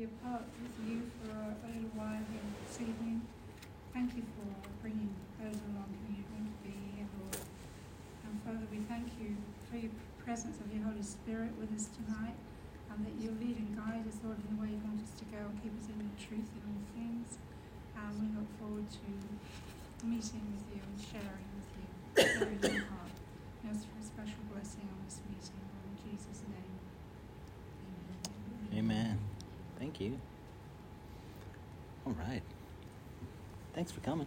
be apart with you for a little while here this evening. Thank you for bringing those along who you're going to be here, Lord. And Father, we thank you for your presence of your Holy Spirit with us tonight and that you'll lead and guide us, Lord, in the way you want us to go and keep us in the truth in all things. And we look forward to meeting with you and sharing with you, sharing your heart. And for a special blessing on this meeting, in Jesus' name. Amen. Thank you. All right. Thanks for coming.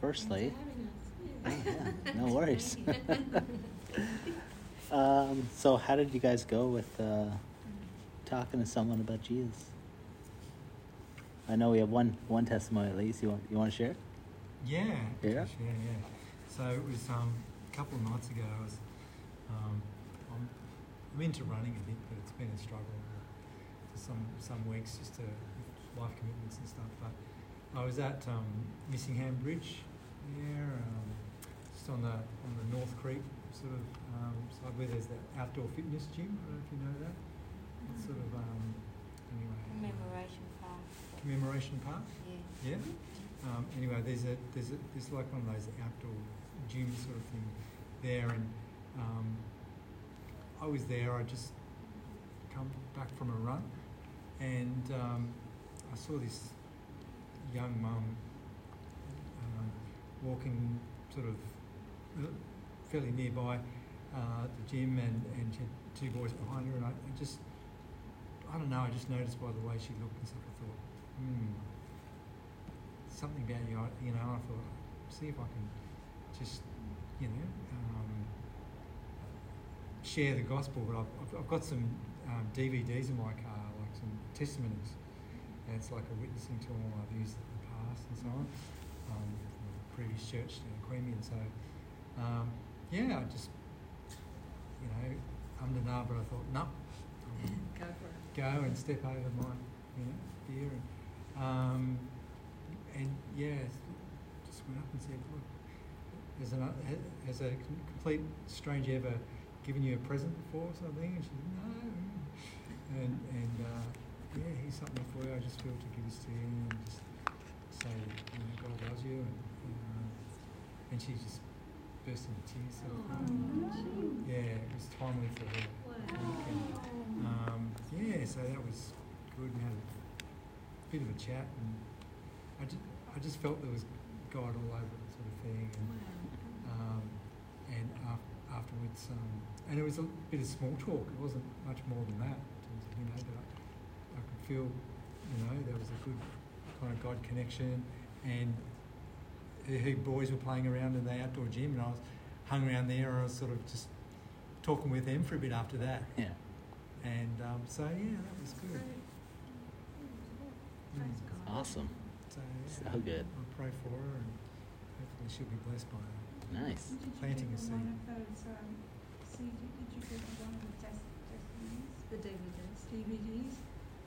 Firstly, oh, yeah, no worries. um, so, how did you guys go with uh, talking to someone about Jesus? I know we have one one testimony at least. You want you want to share? Yeah. Yeah? Yeah, yeah. So it was um, a couple of nights ago. I was, um, I'm, I'm into running a bit, but it's been a struggle for some some weeks just to life commitments and stuff. But I was at um, Missingham Bridge, yeah, um, just on the on the North Creek sort of um, side where there's that outdoor fitness gym. I don't know if you know that. It's sort of um, anyway. Commemoration Park. Commemoration Park. Yeah. Yeah. Um, anyway, there's a there's a there's like one of those outdoor gym sort of thing there, and um, I was there. I just come back from a run, and um, I saw this young mum um, walking sort of uh, fairly nearby uh, the gym, and and she had two boys behind her, and I, I just I don't know. I just noticed by the way she looked and stuff. I thought, hmm something about you, you know, I thought, see if I can just, you know, um, share the gospel. But I've, I've got some um, DVDs in my car, like some testimonies, and it's like a witnessing tool I've used in the past and so on, um, from a previous church in Queanbeyan. So, um, yeah, I just, you know, the nah, but I thought, no, Go go and step over my, you know, fear. And, um, and yeah, just went up and said, look, has, an, has a complete stranger ever given you a present before or something? And she said, no. And, and uh, yeah, here's something for you. I just feel to give this to you and just say you know, God loves you. And, uh, and she just burst into tears. So, yeah, it was timely for her. And, um, yeah, so that was good. We had a bit of a chat, and I just, I just felt there was God all over it, sort of thing. And, um, and af- afterwards, um, and it was a bit of small talk. It wasn't much more than that. In terms of, you know, that I, I could feel, you know, there was a good kind of God connection, and her her boys were playing around in the outdoor gym, and I was hung around there. And I was sort of just talking with them for a bit after that. Yeah. And um, so yeah, that was good. Mm. Awesome. So, yeah, So good. I'll pray for her, and hopefully she'll be blessed by it. Nice. Did you Planting give a her one seed. of those um, CD? Did you give one of the test testimonies? The DVDs. DVDs?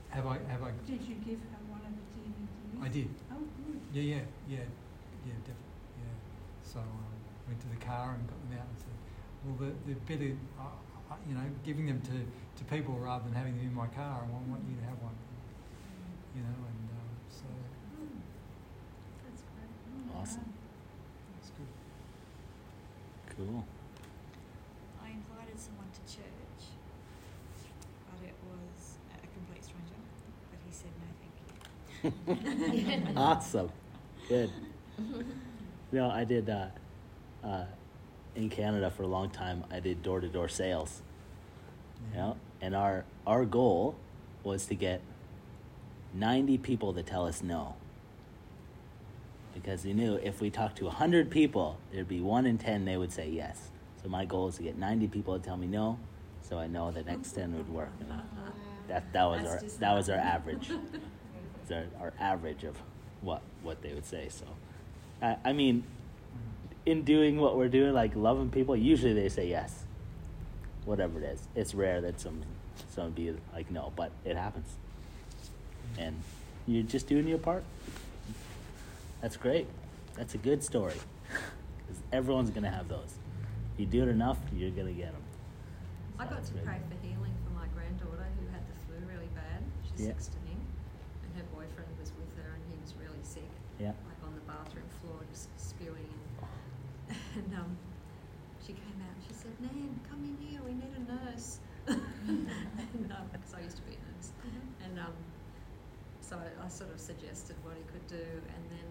Have I? Have I? Did you give her one of the DVDs? I did. Oh, good. Yeah, yeah, yeah, yeah, definitely. Yeah. So um, went to the car and got them out and said, well, the the better, uh, you know, giving them to, to people rather than having them in my car. I want, want you to have one. You know, and um, so That's great. Awesome. it's good. Cool. I invited someone to church, but it was a complete stranger. But he said no, thank you. awesome. Good. You know, I did uh, uh, in Canada for a long time. I did door to door sales. You know, and our our goal was to get ninety people to tell us no. Because we knew if we talked to hundred people, there'd be one in ten they would say yes. So my goal is to get ninety people to tell me no, so I know the next ten would work. And that that was That's our that was our average. that are average of what what they would say. So, I, I mean, in doing what we're doing, like loving people, usually they say yes, whatever it is. It's rare that some some be like no, but it happens, and you're just doing your part. That's great. That's a good story. Because everyone's gonna have those. You do it enough, you're gonna get them. So I got to great. pray for healing for my granddaughter who had the flu really bad. She's yeah. 16 Yeah. like on the bathroom floor, just spewing. And, and um, she came out. and She said, "Nan, come in here. We need a nurse." and um, because I used to be a nurse, and um, so I, I sort of suggested what he could do, and then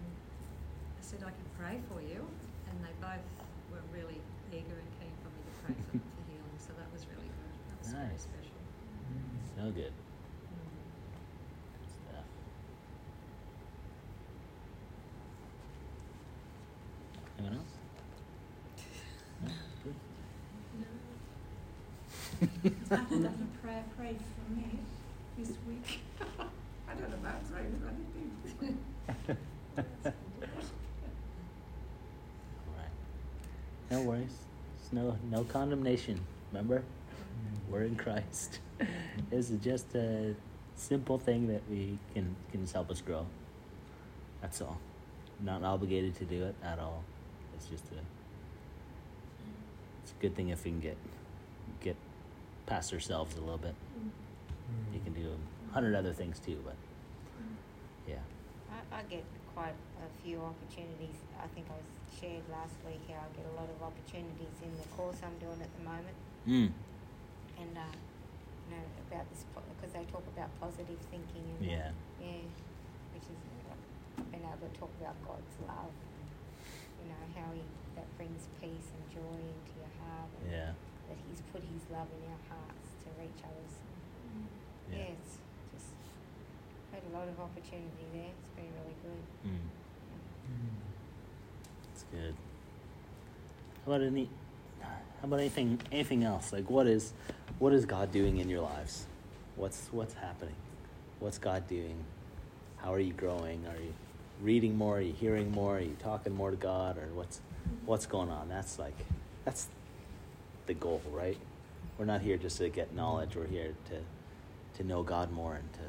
I said I could pray for you, and they both were really eager and keen for me to pray for for healing. So that was really good. That was very special. Mm. So good. Mm. Good stuff. Anyone else? No? Good. I had another prayer prayed for me this week. I don't know about praying for anything. All right. No worries. There's no no condemnation. Remember, we're in Christ. this is just a simple thing that we can can just help us grow. That's all. Not obligated to do it at all. It's just a. It's a good thing if we can get get past ourselves a little bit. You can do a hundred other things too, but yeah. I, I get quite a few opportunities. I think I was shared last week how I get a lot of opportunities in the course I'm doing at the moment, Mm. and uh, you know about this because they talk about positive thinking and Yeah. yeah, which is I've been able to talk about God's love. You know how he that brings peace and joy into your heart, and Yeah. That He's put His love in our hearts to reach others. Yeah. yeah it's just had a lot of opportunity there. It's been really good. Mm. Mm. That's good. How about any? How about anything? Anything else? Like, what is, what is God doing in your lives? What's what's happening? What's God doing? How are you growing? Are you reading more? Are you hearing more? Are you talking more to God? Or what's what's going on? That's like, that's the goal, right? We're not here just to get knowledge. We're here to to know God more and to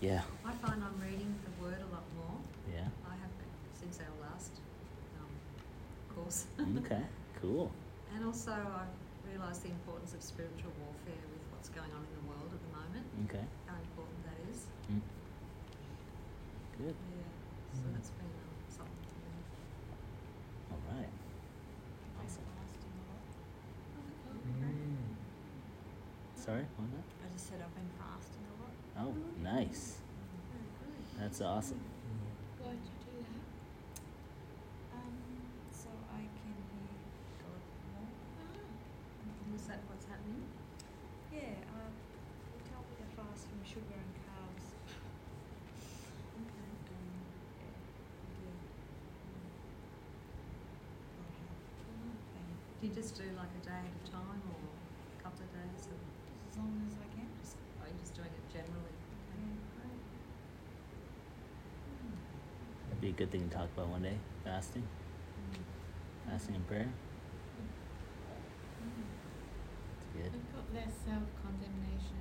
yeah, I find I'm reading the Word a lot more. yeah. I have been since our last um, course. Okay, cool. And also, I realise the importance of spiritual warfare with what's going on in the world at the moment. Okay. How important that is. Mm. Good. Yeah. So Mm. that's been um, something for me. All right. Awesome. Mm. Sorry, what was that? I just said I've been fasting a lot. Oh, nice. That's awesome. Why did you do that? Um, so I can hear God more. Was that what's happening? Yeah, uh, he told me to fast from sugar and carbs. Okay. Um, yeah, I did. Um, I have been Do you just do like a day at a time or a couple of days? Or as long as I can. just, are you just doing it generally okay that'd be a good thing to talk about one day. Fasting, mm-hmm. fasting and prayer. It's mm-hmm. good. I've got less self condemnation.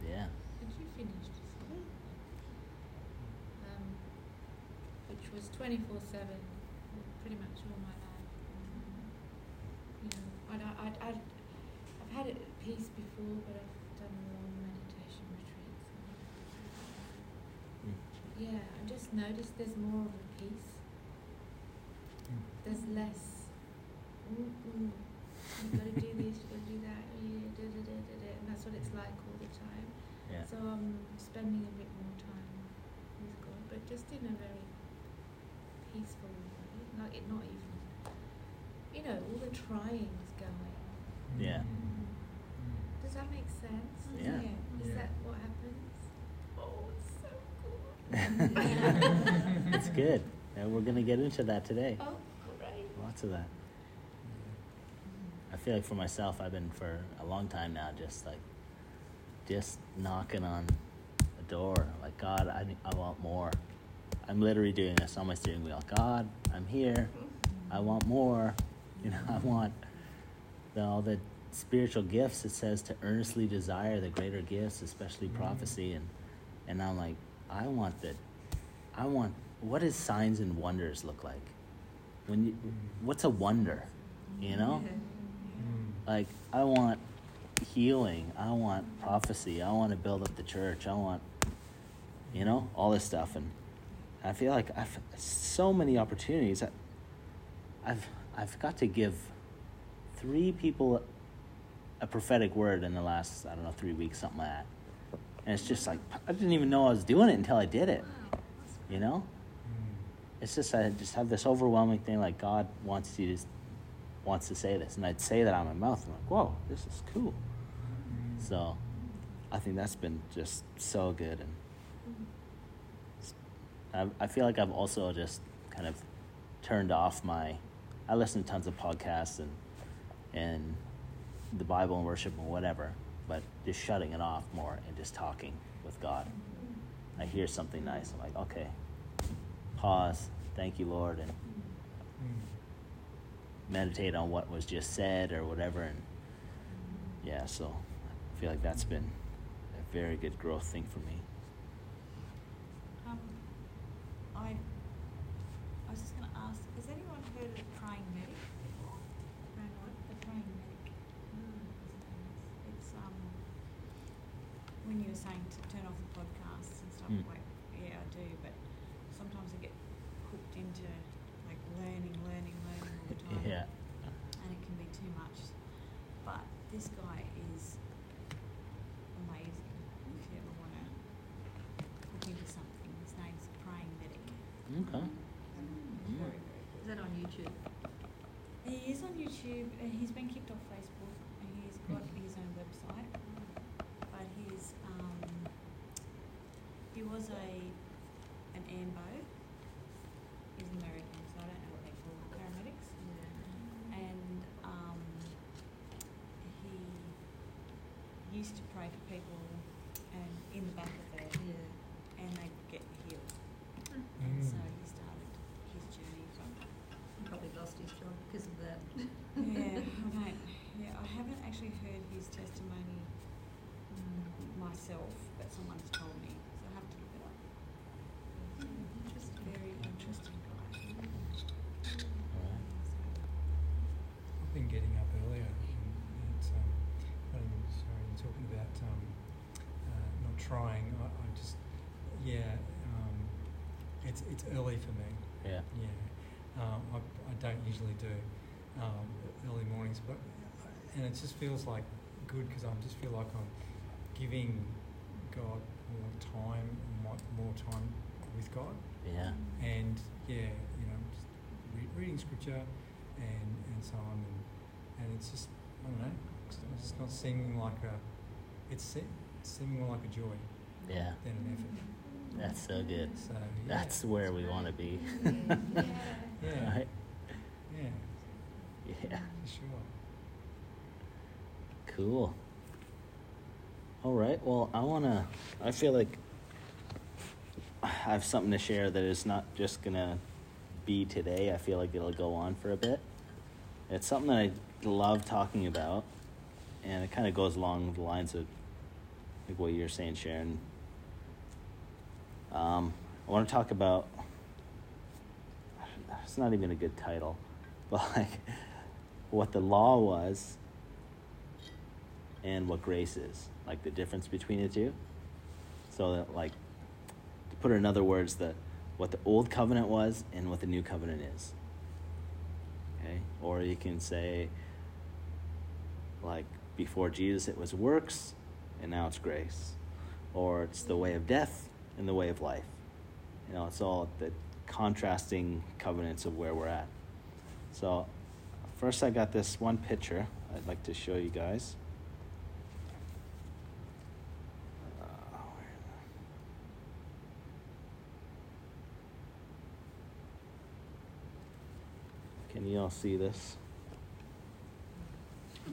Yeah. Had you finished? Mm-hmm. Um, which was 24 7, pretty much all my life. Know, I'd, I'd, I'd, I've had it at peace before, but I've done a long meditation retreats. Mm. Yeah, I just noticed there's more of a peace. Mm. There's less. Ooh, you've got to do this, you've got to do that, yeah, da, da, da, da, da, and that's what it's like all the time. Yeah. So I'm spending a bit more time with God, but just in a very peaceful way. Not it, not even, you know, all the trying's going. Yeah. Mm. Does that make sense? Yeah. Is Yeah. that what happens? Oh, it's so cool. That's good. And we're gonna get into that today. Oh, great. Lots of that. I feel like for myself, I've been for a long time now, just like, just knocking on the door, like God, I, I want more. I'm literally doing this on my steering wheel. God, I'm here. I want more. You know, I want the, all the spiritual gifts. It says to earnestly desire the greater gifts, especially Mhm. prophecy, and and I'm like, I want the, I want. What does signs and wonders look like? When you, Mm. what's a wonder? You know, Mm. Like, I want healing. I want prophecy. I want to build up the church. I want, you know, all this stuff. And I feel like I've so many opportunities. I, I've I've got to give three people a prophetic word in the last I don't know three weeks, something like that. And it's just like I didn't even know I was doing it until I did it. You know, Mm. it's just I just have this overwhelming thing like God wants you to wants to say this, and I'd say that out of my mouth. I'm like, whoa, this is cool. So I think that's been just so good, and I, I feel like I've also just kind of turned off my. I listen to tons of podcasts and and the Bible and worship and whatever, but just shutting it off more and just talking with God. I hear something nice, I'm like, okay, pause, thank you, Lord, and meditate on what was just said or whatever, and yeah, so I feel like that's been a very good growth thing for me. Um, I was just going to ask, has anyone heard of praying medic before? Praying what? The praying medic. Mm. It's um, when you were saying to turn off the podcasts and stuff. Mm. Like, yeah, I do, but sometimes I get hooked into like learning, learning, learning all the time. Yeah. and it can be too much. But this guy is amazing. If you ever want to look into something, his name's Praying Medic. Okay. Very, very Is that on YouTube? He is on YouTube. Uh, he's been kicked off Facebook. and He's got his own website, um, he was a an AMBO. He's an American, so I don't know what they call paramedics. Yeah. and um, he used to pray for people and in the back of there Yeah. and they get healed. Mm. And Mm. so he started his journey from He probably lost his job because of that. yeah, I don't yeah, I haven't actually heard his testimony myself, but someone's told me, so I have to look it up. Interesting. Very interesting guy. Alright. I've been getting up earlier. And it's, um, I don't know, sorry, you're talking about um, uh, not trying. I, I just, yeah, um, it's it's early for me. Yeah. Yeah, um, I, I don't usually do um, early mornings, but and it just feels like good because I just feel like I'm giving God more time, more, more time with God, Yeah. and yeah, you know, just re- reading scripture and and so on, and, and it's just I don't know, it's, it's not seeming like a, it's se- seeming more like a joy Yeah. than an effort. That's so good. So yeah, That's where we want to be. yeah, Right? yeah, Yeah. for sure. Cool. All right. Well, I want to. I feel like I have something to share that is not just going to be today. I feel like it'll go on for a bit. It's something that I love talking about, and it kind of goes along the lines of like what you're saying, Sharon. Um, I want to talk about. It's not even a good title, but like what the law was and what grace is, like the difference between the two. So that, like, to put it in other words, that what the old covenant was and what the new covenant is. Okay, or you can say, like, before Jesus it was works, and now it's grace, or it's the way of death and the way of life. You know, it's all the contrasting covenants of where we're at. So, first I got this one picture I'd like to show you guys. Can you all see this?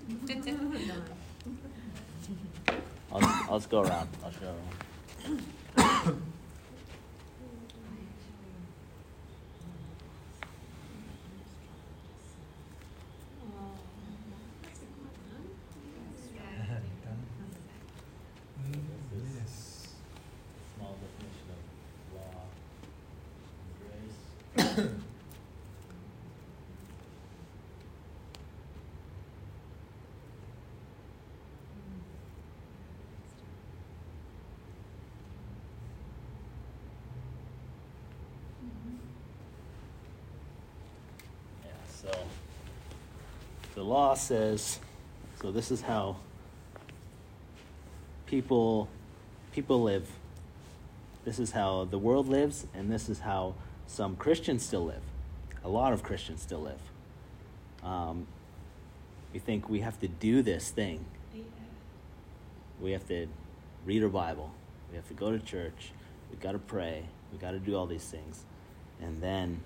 I'll, I'll just go around. I'll show. Done. Mm, yes. Small definition of law and grace. Mm. The law says, so this is how people people live. This is how the world lives, and this is how some Christians still live. A lot of Christians still live. Um, we think we have to do this thing. We have to read our Bible. We have to go to church. We got to pray. We got to do all these things, and then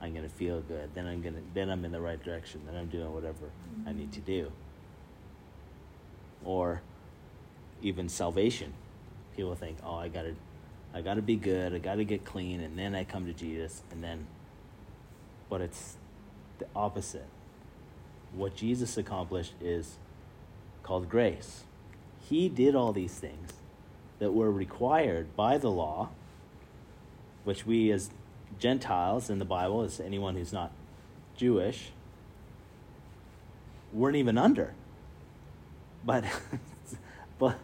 I'm gonna feel good. Then I'm gonna. Then I'm in the right direction. Then I'm doing whatever I need to do. Or even salvation. People think, oh, I gotta, I gotta be good. I gotta get clean, and then I come to Jesus, and then. But it's the opposite. What Jesus accomplished is called grace. He did all these things that were required by the law, which we as Gentiles in the Bible, is anyone who's not Jewish, weren't even under. But, but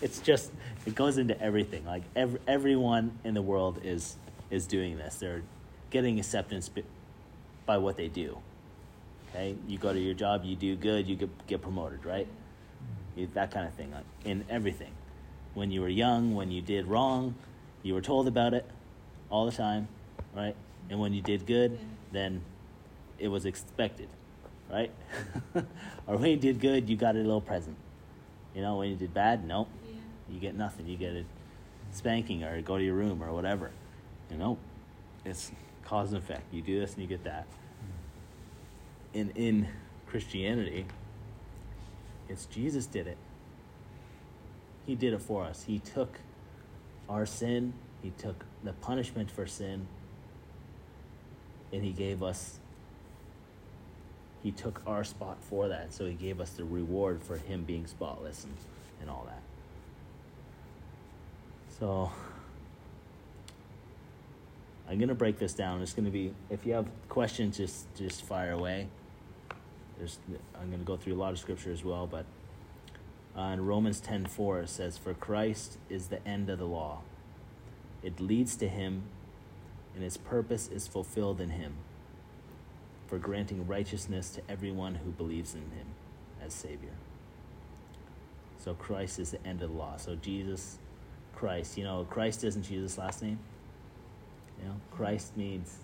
it's just it goes into everything. Like every, everyone in the world is is doing this. They're getting acceptance by what they do. Okay, you go to your job, you do good, you get get promoted, right? You- that kind of thing. Like in everything. When you were young, when you did wrong, you were told about it all the time, right? And when you did good, then it was expected, right? or when you did good, you got a little present. You know, when you did bad, nope, Yeah. you get nothing. You get a spanking or go to your room or whatever. You know, it's cause and effect. You do this and you get that. In in Christianity, it's Jesus did it. He did it for us. He took our sin, he took the punishment for sin, and he gave us he took our spot for that. So he gave us the reward for him being spotless and, and all that. So I'm gonna break this down. It's gonna be if you have questions, just just fire away. There's I'm gonna go through a lot of scripture as well, but uh, in Romans ten four it says, "For Christ is the end of the law. It leads to Him, and its purpose is fulfilled in Him, for granting righteousness to everyone who believes in Him as Savior." So Christ is the end of the law. So Jesus, Christ. You know, Christ isn't Jesus' last name. You know, Christ means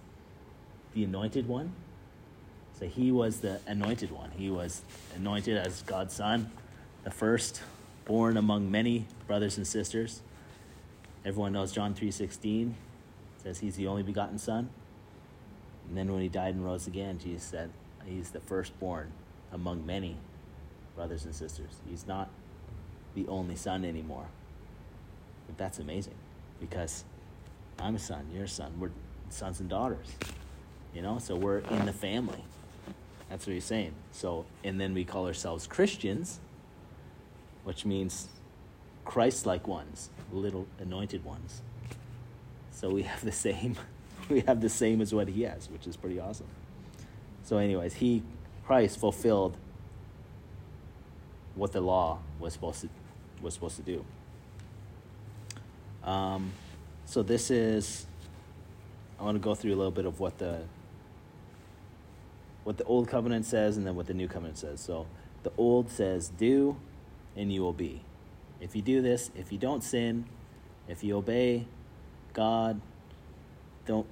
the anointed one. So he was the anointed one. He was anointed as God's son, the first born among many brothers and sisters. Everyone knows John 3:16 says he's the only begotten son. And then when he died and rose again, Jesus said he's the firstborn among many brothers and sisters. He's not the only son anymore. But that's amazing because I'm a son, you're a son, we're sons and daughters. You know, so we're in the family. That's what he's saying. So, and then we call ourselves Christians, which means Christ like ones, little anointed ones. So we have the same we have the same as what he has, which is pretty awesome. So anyways, he Christ fulfilled what the law was supposed to was supposed to do. Um, so this is I want to go through a little bit of what the what the old covenant says and then what the new covenant says. So the old says do and you will be. If you do this, if you don't sin, if you obey God, don't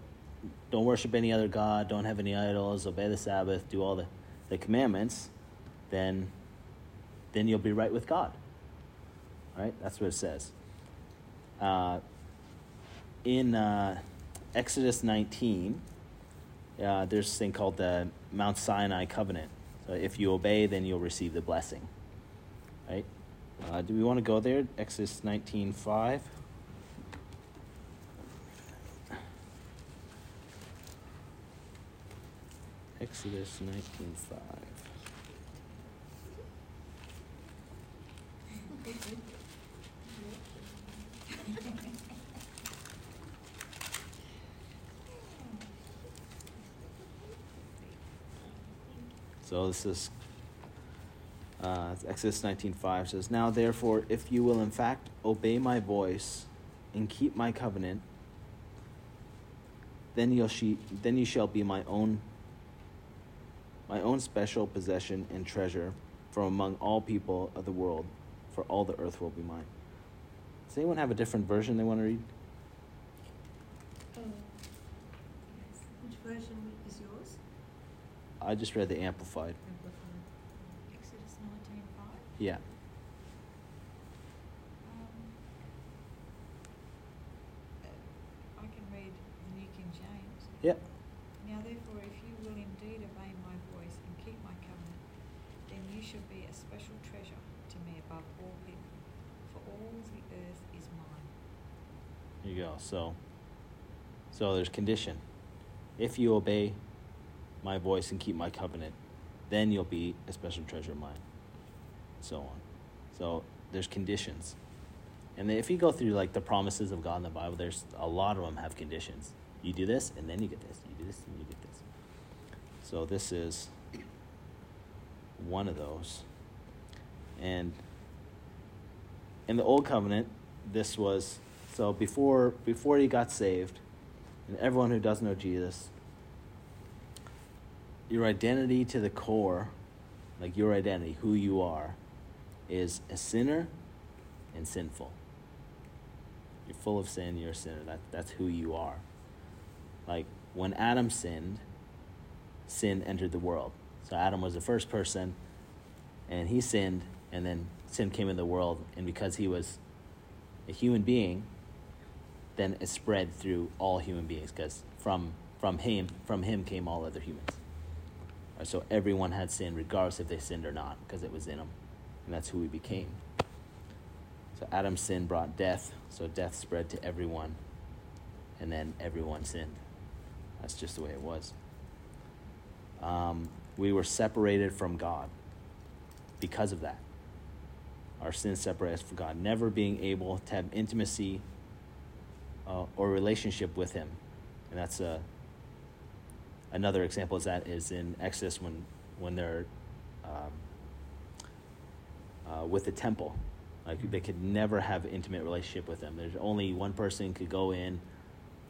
don't worship any other god, don't have any idols, obey the Sabbath, do all the, the commandments, then then you'll be right with God. Right? That's what it says. Uh, in uh, Exodus 19, uh, there's this thing called the Mount Sinai covenant. So if you obey, then you'll receive the blessing. Uh, do we want to go there? Exodus 19 5. Exodus 19 5. So this is uh, Exodus 19:5 says, "Now therefore, if you will in fact obey my voice and keep my covenant, then you'll she, then you shall be my own my own special possession and treasure from among all people of the world, for all the earth will be mine. Does anyone have a different version they want to read? Oh, yes. Which version is yours? I just read the Amplified. Amplified. Exodus nineteen five. Yeah. Um, uh, I can read the New King James. Yep. Now therefore, if you will indeed obey my voice and keep my covenant, then you shall be a special treasure to me above all people, for all the earth is mine. There you go. So, so there's condition. If you obey my voice and keep my covenant, then you'll be a special treasure of mine. So on. So there's conditions. And if you go through like the promises of God in the Bible, there's a lot of them have conditions. You do this, and then you get this. You do this, and you get this. So this is one of those. And in the old covenant, this was so before before he got saved, and everyone who does know Jesus, your identity to the core, like your identity, who you are, is a sinner and sinful. You're full of sin, you're a sinner. That, that's who you are. Like when Adam sinned, sin entered the world. So Adam was the first person, and he sinned, and then sin came in the world, and because he was a human being, then it spread through all human beings, because from from him from him came all other humans. So everyone had sin, regardless if they sinned or not, because it was in them, and that's who we became. So Adam's sin brought death, so death spread to everyone, and then everyone sinned. That's just the way it was. Um, we were separated from God because of that. Our sin separated us from God, never being able to have intimacy uh, or relationship with Him, and that's a another example. Is that is in Exodus when when they're um, uh, with the temple, like they could never have intimate relationship with them. There's only one person could go in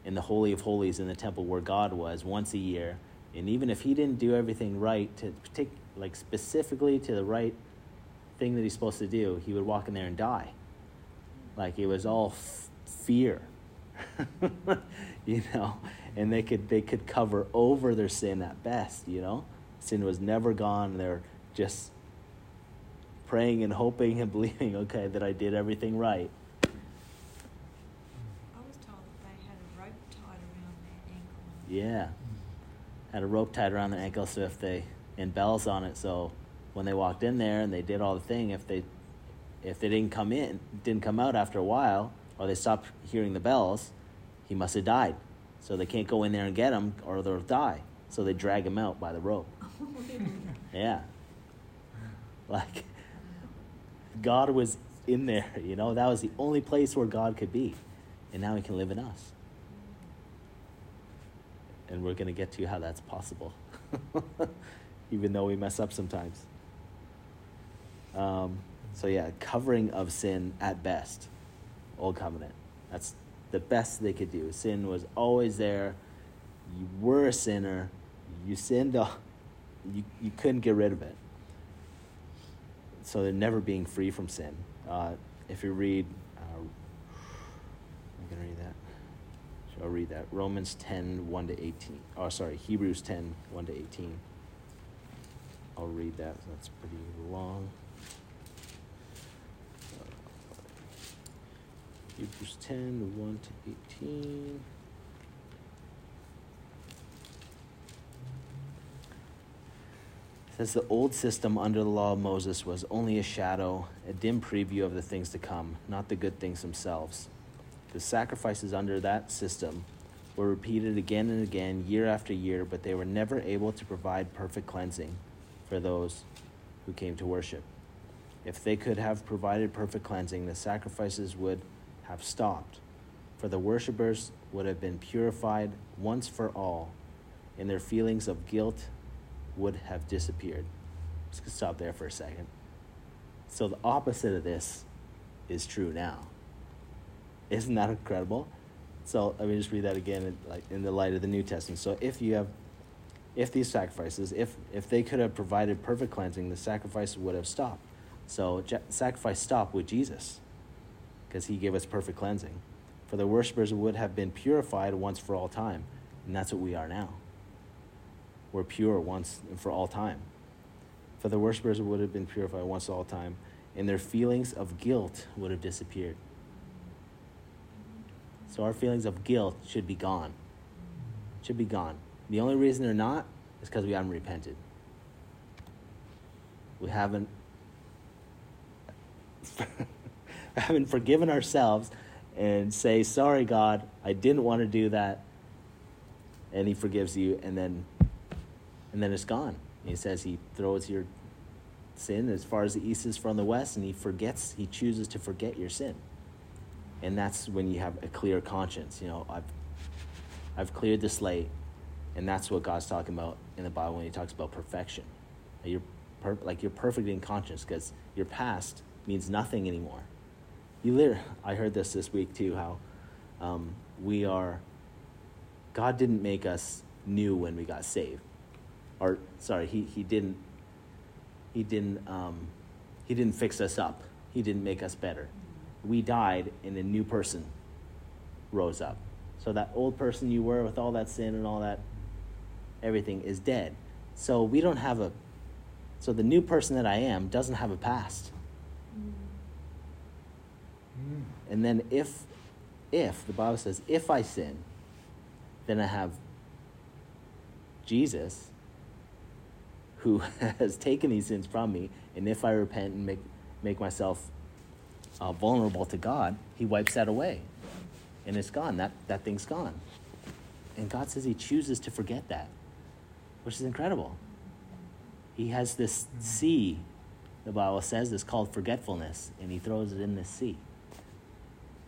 in the holy of holies in the temple where God was once a year, and even if he didn't do everything right to take like specifically to the right thing that he's supposed to do, he would walk in there and die. Like it was all f- fear, you know, and they could they could cover over their sin at best, you know. Sin was never gone. They're just praying and hoping and believing, okay, that I did everything right. I was told that they had a rope tied around their ankle. Yeah. Had a rope tied around their ankle so if they and bells on it so when they walked in there and they did all the thing if they if they didn't come in didn't come out after a while or they stopped hearing the bells he must have died so they can't go in there and get him or they'll die so they drag him out by the rope oh, yeah like god was in there you know that was the only place where god could be and now he can live in us and we're going to get to how that's possible, even though we mess up sometimes. Um, so, yeah, covering of sin at best, Old Covenant. That's the best they could do. Sin was always there. You were a sinner. You sinned. You, you couldn't get rid of it. So, they're never being free from sin. Uh, if you read, uh, I'm going to read that. So I'll read that. Romans 10, 1 to 18. Oh, sorry, Hebrews 10, 1 to 18. I'll read that. That's pretty long. Uh, Hebrews 10, 1 to 18. Says the old system under the law of Moses was only a shadow, a dim preview of the things to come, not the good things themselves. The sacrifices under that system were repeated again and again, year after year, but they were never able to provide perfect cleansing for those who came to worship. If they could have provided perfect cleansing, the sacrifices would have stopped, for the worshippers would have been purified once for all, and their feelings of guilt would have disappeared. Just stop there for a second. So the opposite of this is true now. Isn't that incredible? So let me just read that again, in, like in the light of the New Testament. So if you have, if these sacrifices, if if they could have provided perfect cleansing, the sacrifice would have stopped. So sacrifice stopped with Jesus, because He gave us perfect cleansing. For the worshippers would have been purified once for all time, and that's what we are now. We're pure once and for all time. For the worshippers would have been purified once all time, and their feelings of guilt would have disappeared. So our feelings of guilt should be gone. Should be gone. The only reason they're not is because we haven't repented. We haven't haven't forgiven ourselves and say, "Sorry, God, I didn't want to do that." And He forgives you, and then and then it's gone. He says He throws your sin as far as the east is from the west, and He forgets. He chooses to forget your sin, and that's when you have a clear conscience. You know, I've I've cleared the slate, and that's what God's talking about in the Bible when He talks about perfection. You're per- like you're perfect in conscience because your past means nothing anymore. You I heard this this week too. How um, we are. God didn't make us new when we got saved, or sorry, He He didn't. He didn't. Um, he didn't fix us up. He didn't make us better. We died, and a new person rose up. So that old person you were with all that sin and all that, everything is dead. So we don't have a. So the new person that I am doesn't have a past. Mm. And then if, if the Bible says, if I sin, then I have Jesus, who has taken these sins from me, and if I repent and make make myself uh, vulnerable to God, He wipes that away, and it's gone. That that thing's gone. And God says He chooses to forget that, which is incredible. He has this sea, the Bible says, is called forgetfulness, and He throws it in this sea.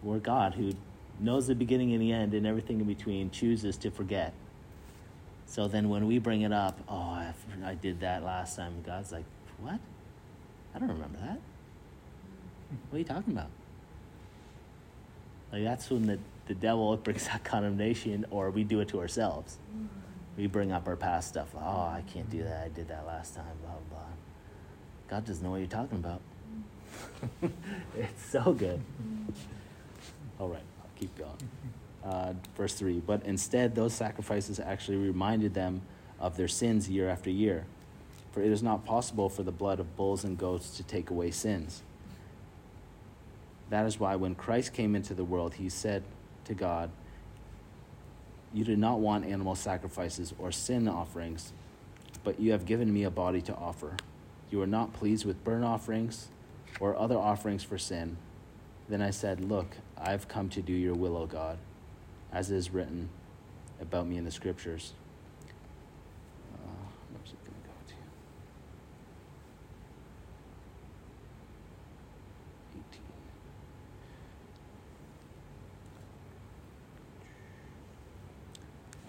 We're God who knows the beginning and the end and everything in between, chooses to forget. So then when we bring it up, oh, I, I did that last time, God's like, what? I don't remember that. What are you talking about? Like that's when the, the devil brings that condemnation or we do it to ourselves. We bring up our past stuff. Oh, I can't do that. I did that last time, blah, blah. God doesn't know what you're talking about. it's so good. All right, I'll keep going. Uh, verse 3 But instead, those sacrifices actually reminded them of their sins year after year. For it is not possible for the blood of bulls and goats to take away sins. That is why when Christ came into the world, he said to God, You do not want animal sacrifices or sin offerings, but you have given me a body to offer. You are not pleased with burnt offerings or other offerings for sin. Then I said, Look, I've come to do your will, O God, as is written about me in the scriptures. Uh, where's it going to go to?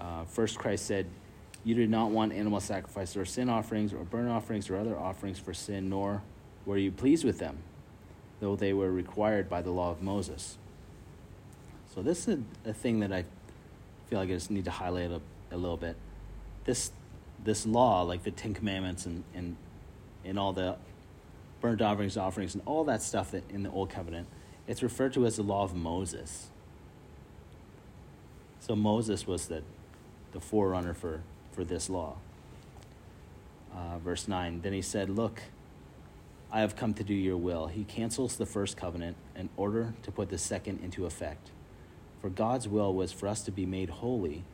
18. Uh, first, Christ said, You did not want animal sacrifices or sin offerings or burnt offerings or other offerings for sin, nor were you pleased with them, though they were required by the law of Moses. So, this is a, thing that I feel like I just need to highlight a, a little bit. This, this law, like the Ten Commandments and, and, and all the burnt offerings, offerings, and all that stuff that in the Old Covenant, it's referred to as the law of Moses. So Moses was the, the forerunner for, for this law. Uh, verse 9 Then he said, Look, I have come to do your will. He cancels the first covenant in order to put the second into effect. For God's will was for us to be made holy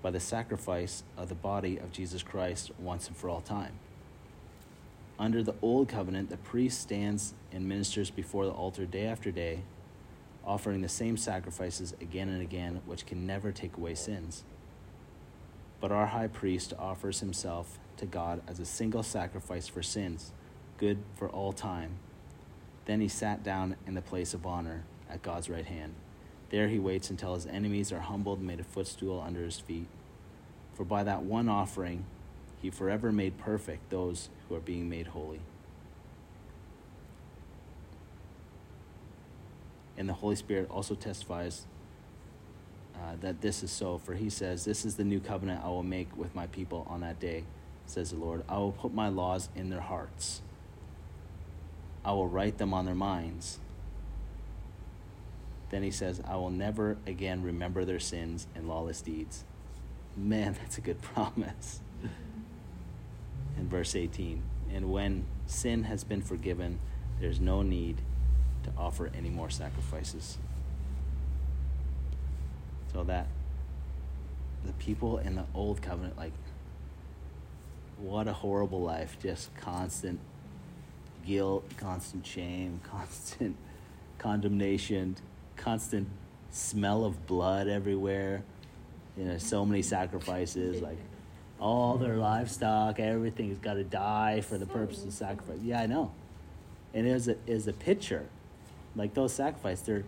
by the sacrifice of the body of Jesus Christ once and for all time. Under the old covenant, the priest stands and ministers before the altar day after day, offering the same sacrifices again and again, which can never take away sins. But our high priest offers himself to God as a single sacrifice for sins, good for all time. Then he sat down in the place of honor at God's right hand. There he waits until his enemies are humbled and made a footstool under his feet. For by that one offering, he forever made perfect those who are being made holy. And the Holy Spirit also testifies uh, that this is so. For he says, This is the new covenant I will make with my people on that day, says the Lord. I will put my laws in their hearts, I will write them on their minds. Then he says, I will never again remember their sins and lawless deeds. Man, that's a good promise. In verse 18, and when sin has been forgiven, there's no need to offer any more sacrifices. So that the people in the old covenant, like, what a horrible life. Just constant guilt, constant shame, constant condemnation, constant smell of blood everywhere. You know, so many sacrifices, like all their livestock, everything's got to die for the purpose of sacrifice. Yeah, I know. And it is a, is a picture, like those sacrifices. They're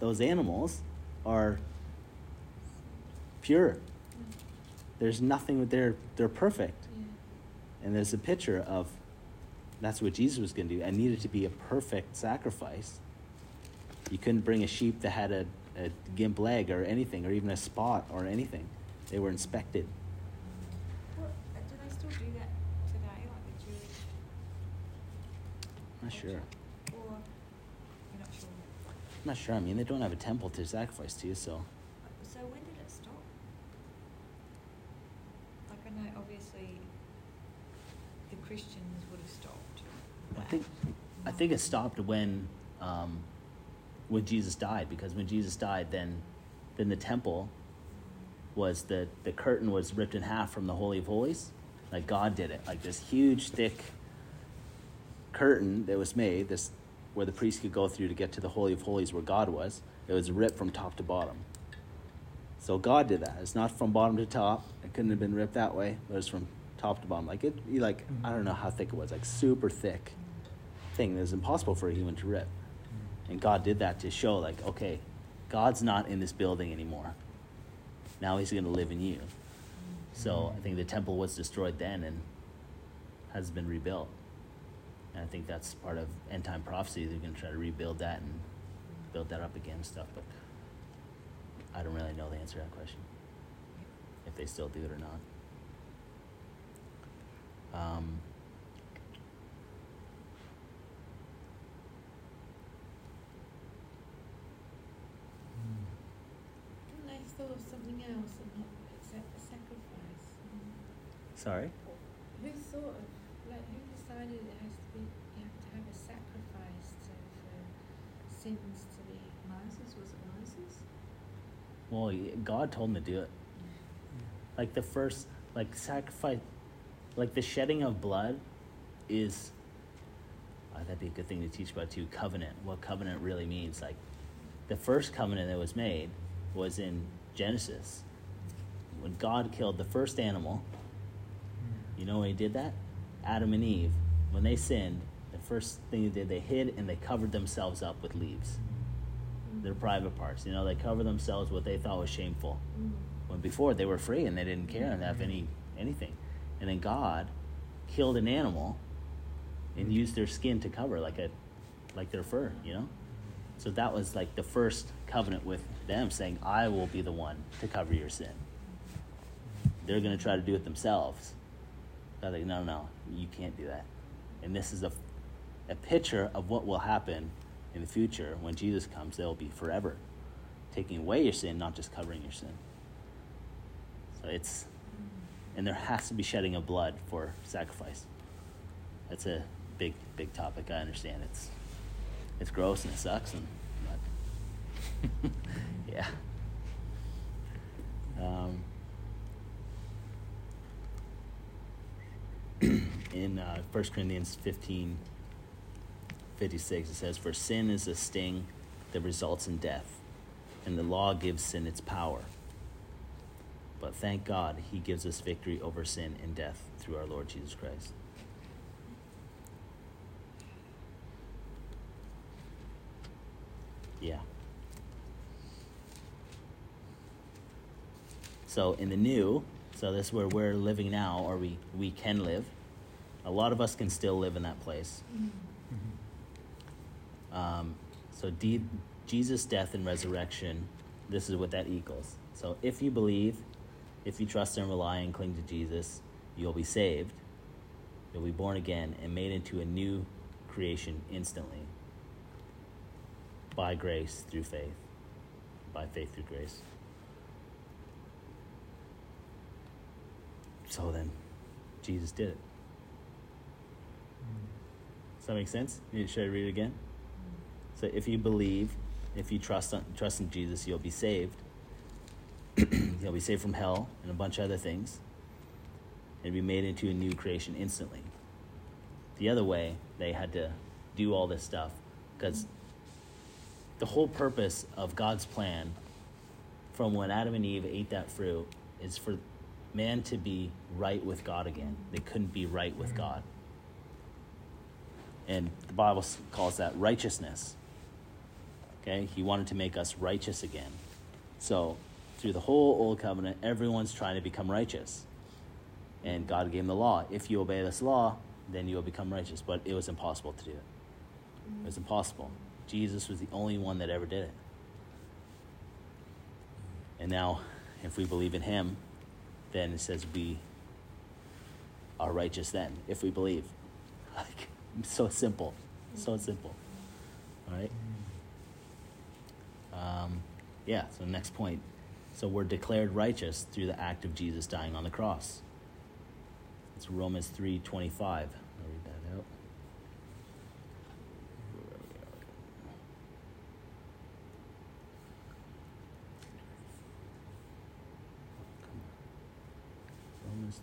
those animals are pure. There's nothing. They're they're perfect. And there's a picture of that's what Jesus was going to do. I needed to be a perfect sacrifice. You couldn't bring a sheep that had a, a gimp leg or anything, or even a spot or anything. They were inspected. Uh, do they still do that today, like the Jewish? I'm not sure. Or you're not sure? I'm not sure. I mean, they don't have a temple to sacrifice to, so So when did it stop? Like I know, obviously, the Christians would have stopped. I think I think it stopped when um, when Jesus died because when Jesus died, then then the temple was the the curtain was ripped in half from the holy of holies, like God did it, like this huge thick curtain that was made this where the priest could go through to get to the holy of holies where God was. It was ripped from top to bottom. So God did that. It's not from bottom to top. It couldn't have been ripped that way. But it's from top to bottom. Like it, like I don't know how thick it was. Like super thick thing. It was impossible for a human to rip. And God did that to show, like, okay, God's not in this building anymore. Now He's going to live in you. So I think the temple was destroyed then and has been rebuilt. And I think that's part of end time prophecy. They're going to try to rebuild that and build that up again and stuff. But I don't really know the answer to that question. If they still do it or not. Um, Didn't thought of something else and not accept the sacrifice? sorry? Who thought of, like, who decided it has to be, you have to have a sacrifice to, for sins to be? Moses, was it Moses? Well, God told him to do it. Like the first, like sacrifice, like the shedding of blood is, uh, that'd be a good thing to teach about too. Covenant, what covenant really means. Like the first covenant that was made was in Genesis. When God killed the first animal, you know when he did that? Adam and Eve, when they sinned, the first thing they did, they hid and they covered themselves up with leaves. Their private parts. You know, they covered themselves what they thought was shameful. When before they were free and they didn't care and have any anything. And then God killed an animal and used their skin to cover like a like their fur, you know? So that was like the first covenant with them saying, I will be the one to cover your sin. They're gonna try to do it themselves. God's like, no, no, no, you can't do that. And this is a, a picture of what will happen in the future when Jesus comes. They'll be forever taking away your sin, not just covering your sin. So it's, and there has to be shedding of blood for sacrifice. That's a big, big topic. I understand it's, it's gross and it sucks, and but yeah. Um, in uh, 1 Corinthians 15 56, it says, For sin is a sting that results in death, and the law gives sin its power. But thank God he gives us victory over sin and death through our Lord Jesus Christ. Yeah. So in the new, so this is where we're living now, or we, we can live. A lot of us can still live in that place. Um, so de- Jesus' death and resurrection this is what that equals. So if you believe, if you trust and rely and cling to Jesus, you'll be saved. You'll be born again and made into a new creation instantly by grace through faith. By faith through grace. So then, Jesus did it. Does that make sense? Should I read it again? So if you believe, if you trust on, trust in Jesus, you'll be saved. you'll be saved from hell and a bunch of other things, and be made into a new creation instantly. The other way, they had to do all this stuff because the whole purpose of God's plan, from when Adam and Eve ate that fruit, is for man to be right with God again. They couldn't be right with mm-hmm. God. And the Bible calls that righteousness. Okay? He wanted to make us righteous again. So, through the whole Old Covenant, everyone's trying to become righteous. And God gave him the law. If you obey this law, then you will become righteous. But it was impossible to do it. It was impossible. Jesus was the only one that ever did it. And now, if we believe in him, then it says we are righteous then, if we believe. Like, so simple. So simple. All right? Um, yeah, so next point. So we're declared righteous through the act of Jesus dying on the cross. It's Romans 3 25. Romans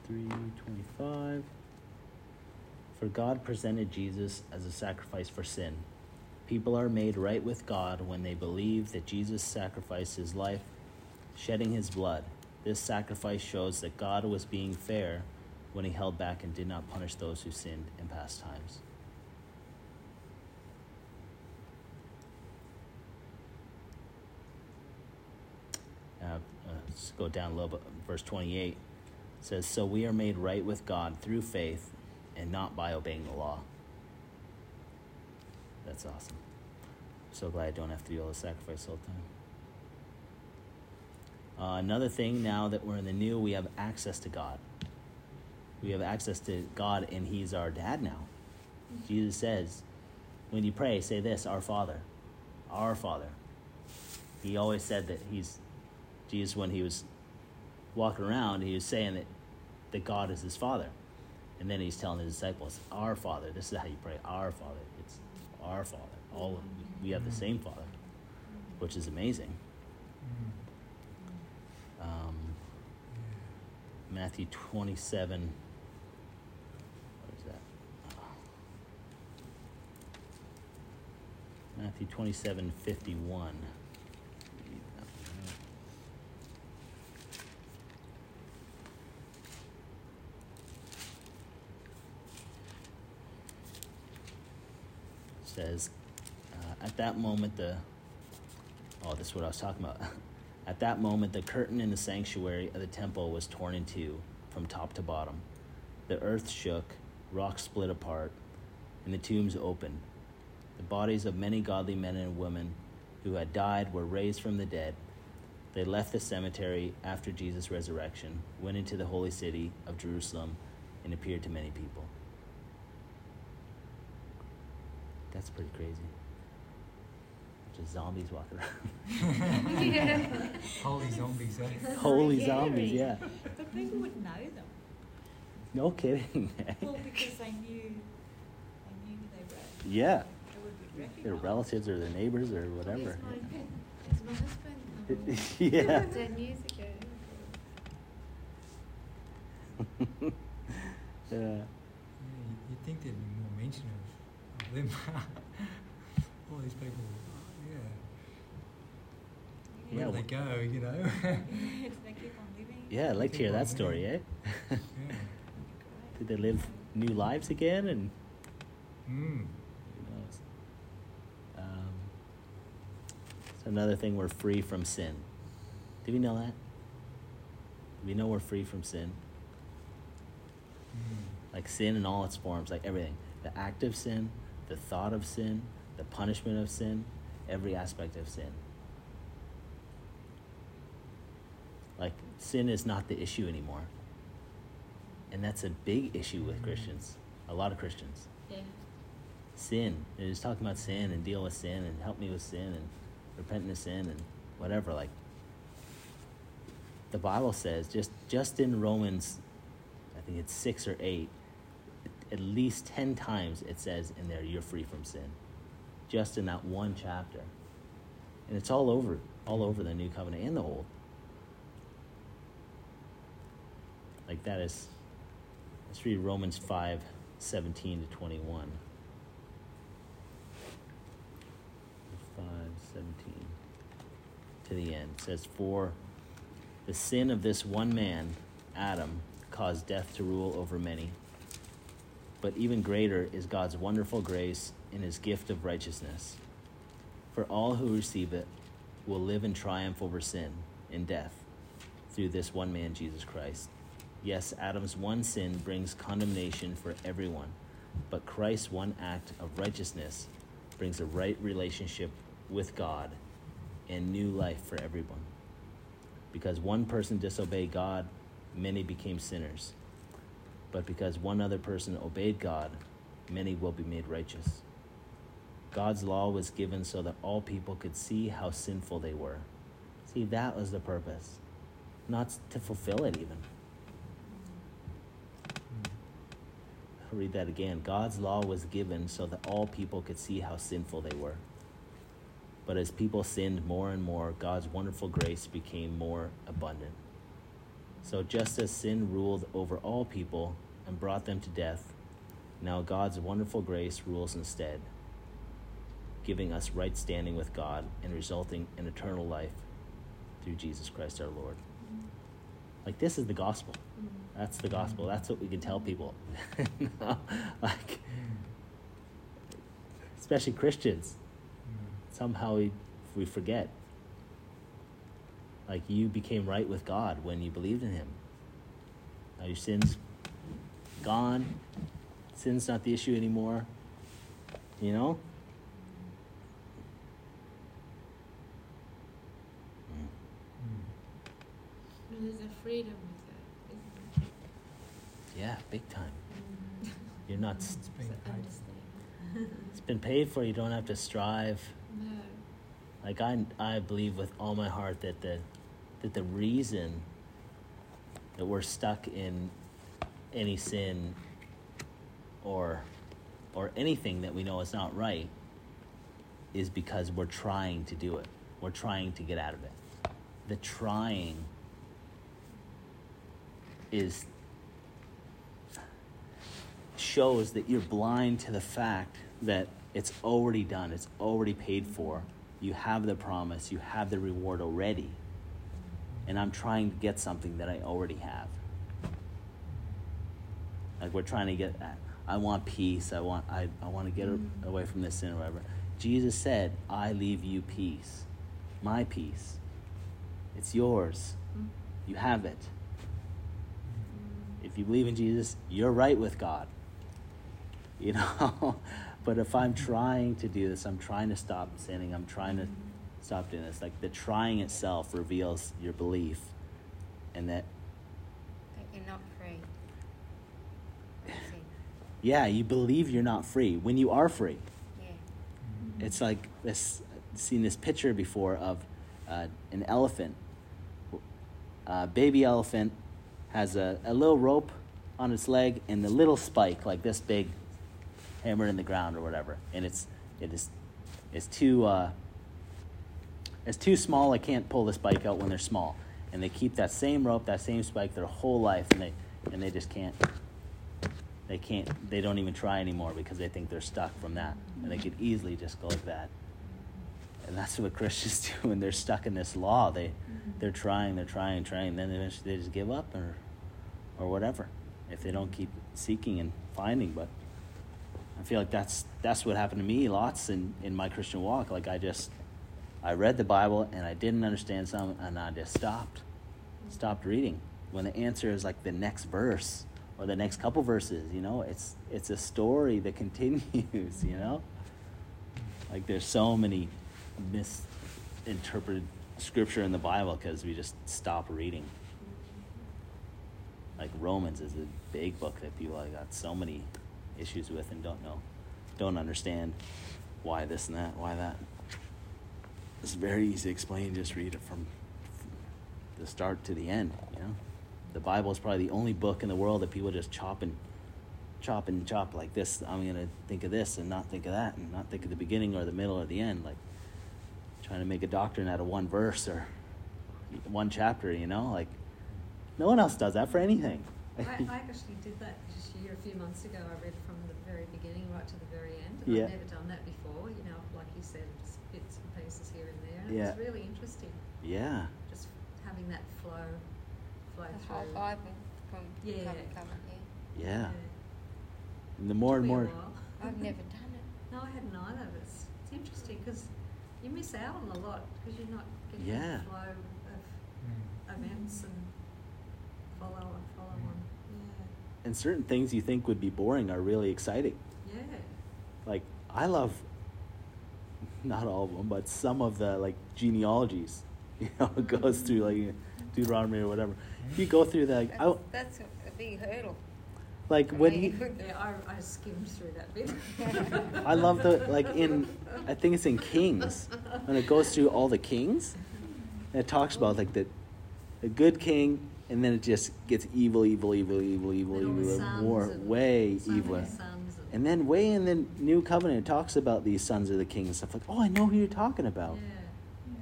3:25 For God presented Jesus as a sacrifice for sin. People are made right with God when they believe that Jesus sacrificed his life, shedding his blood. This sacrifice shows that God was being fair when he held back and did not punish those who sinned in past times. Uh, uh, let's go down a little bit. Verse 28 says, So we are made right with God through faith and not by obeying the law. That's awesome. So glad I don't have to do all the sacrifice all the time. Uh, another thing now that we're in the new, we have access to God. We have access to God, and He's our dad now. Jesus says, when you pray, say this Our Father. Our Father. He always said that He's, Jesus, when He was walking around, He was saying that, that God is His Father. And then He's telling His disciples, Our Father. This is how you pray, Our Father. It's our Father. All of, we have the same Father, which is amazing. Mm. Um, Matthew 27. What is that? Matthew 27 51. Says, uh, at that moment, the. Oh, this is what I was talking about. At that moment, the curtain in the sanctuary of the temple was torn in two from top to bottom. The earth shook, rocks split apart, and the tombs opened. The bodies of many godly men and women who had died were raised from the dead. They left the cemetery after Jesus' resurrection, went into the holy city of Jerusalem, and appeared to many people. That's pretty crazy. Just zombies walking around. Holy zombies, eh? Holy Scary. zombies, yeah. But people would know them. No kidding. Well, because they knew, they knew who they were. yeah. They would. Their relatives or their neighbors or whatever. It's my, it's my husband. yeah. Ten years ago. yeah. Yeah, you- you'd think there'd be more mention of, of them. All these people, yeah. Yeah, Where do they go, you know? yeah. They keep on living? Yeah, I'd like to hear that story, eh? Did they live new lives again? And Mm. who knows? Um, so another thing, we're free from sin. Did we know that? We know we're free from sin. Mm. Like sin in all its forms, like everything. The act of sin, the thought of sin, the punishment of sin, every aspect of sin. Like, sin is not the issue anymore. And that's a big issue with Christians, a lot of Christians. Yeah. Sin. They're just talking about sin and deal with sin and help me with sin and repent of sin and whatever. Like, the Bible says, just, just in Romans, I think it's six or eight, at least 10 times it says in there, you're free from sin. Just in that one chapter. And it's all over, all over the new covenant and the old. Like that is, let's read Romans 5 17 to 21. 5 17 to the end. It says, For the sin of this one man, Adam, caused death to rule over many. But even greater is God's wonderful grace in his gift of righteousness. For all who receive it will live in triumph over sin and death through this one man, Jesus Christ. Yes, Adam's one sin brings condemnation for everyone, but Christ's one act of righteousness brings a right relationship with God and new life for everyone. Because one person disobeyed God, many became sinners. But because one other person obeyed God, many will be made righteous. God's law was given so that all people could see how sinful they were. See, that was the purpose, not to fulfill it even. I'll read that again. God's law was given so that all people could see how sinful they were. But as people sinned more and more, God's wonderful grace became more abundant. So just as sin ruled over all people and brought them to death, now God's wonderful grace rules instead, giving us right standing with God and resulting in eternal life through Jesus Christ our Lord. Like this is the gospel. That's the gospel. That's what we can tell people. like especially Christians. Somehow we we forget. Like you became right with God when you believed in him. Now your sins gone. Sin's not the issue anymore. You know? Hmm. There's a freedom with it, isn't Yeah, big time. there? You're not. It's It's been paid. It's been paid for. You don't have to strive. No. Like I, I believe with all my heart that the, that the reason that we're stuck in any sin or, or anything that we know is not right, is because we're trying to do it. We're trying to get out of it. The trying is shows that you're blind to the fact that it's already done, it's already paid for. You have the promise, you have the reward already. And I'm trying to get something that I already have. Like we're trying to get that. I want peace. I want I, I want to get mm-hmm. away from this sin or whatever. Jesus said, I leave you peace. My peace. It's yours. Mm-hmm. You have it. If you believe in Jesus, you're right with God. You know? but if I'm mm-hmm. trying to do this, I'm trying to stop sinning, I'm trying to stop doing this. Like the trying itself reveals your belief and that That you're not free. Yeah, you believe you're not free when you are free. Yeah. It's like this. Seen this picture before of uh, an elephant. A baby elephant has a, a little rope on its leg and the little spike, like this big, hammered in the ground or whatever. And it's it is it's too uh, it's too small. I can't pull the spike out when they're small. And they keep that same rope, that same spike their whole life, and they and they just can't they can't they don't even try anymore because they think they're stuck from that and they could easily just go like that and that's what christians do when they're stuck in this law they they're trying they're trying trying then eventually they just give up or or whatever if they don't keep seeking and finding but i feel like that's that's what happened to me lots in in my christian walk like i just i read the bible and i didn't understand some and i just stopped stopped reading when the answer is like the next verse or the next couple verses you know it's it's a story that continues you know like there's so many misinterpreted scripture in the Bible because we just stop reading. Like Romans is a big book that people have got so many issues with and don't know, don't understand why this and that, why that. It's very easy to explain. Just read it from the start to the end. You know, the Bible is probably the only book in the world that people just chop and chop and chop like this. I'm gonna think of this and not think of that, and not think of the beginning or the middle or the end. Like trying to make a doctrine out of one verse or one chapter. You know, like no one else does that for anything. I, I actually did that this year, a few months ago. I read from the very beginning right to the very end. And Yeah. I've never done that before. You know, like you said, just bits and pieces here and there. And Yeah. It's really interesting, yeah, just having that flow, flow The through. whole Bible from Yeah. cover cover, yeah. yeah. And the more and Took me more, while. I've never done it. No, I hadn't either. But it's, it's interesting because you miss out on a lot because you're not getting Yeah. the flow of Mm. events and follow on, follow on. Yeah. And certain things you think would be boring are really exciting. Yeah. Yeah. like I love not all of them, but some of the like genealogies. You know, it goes through like Deuteronomy or whatever. If you go through that, like, That's, that's a big hurdle. like when you, Yeah, I, I skimmed through that bit. I love the like in I think it's in Kings when it goes through all the kings. And it talks about like the the good king, and then it just gets evil, evil, evil, evil, evil, And all the evil, more way evil. Sons and- And then way in the New Covenant, it talks about these sons of the king and stuff like, oh, I know who you're talking about. Yeah.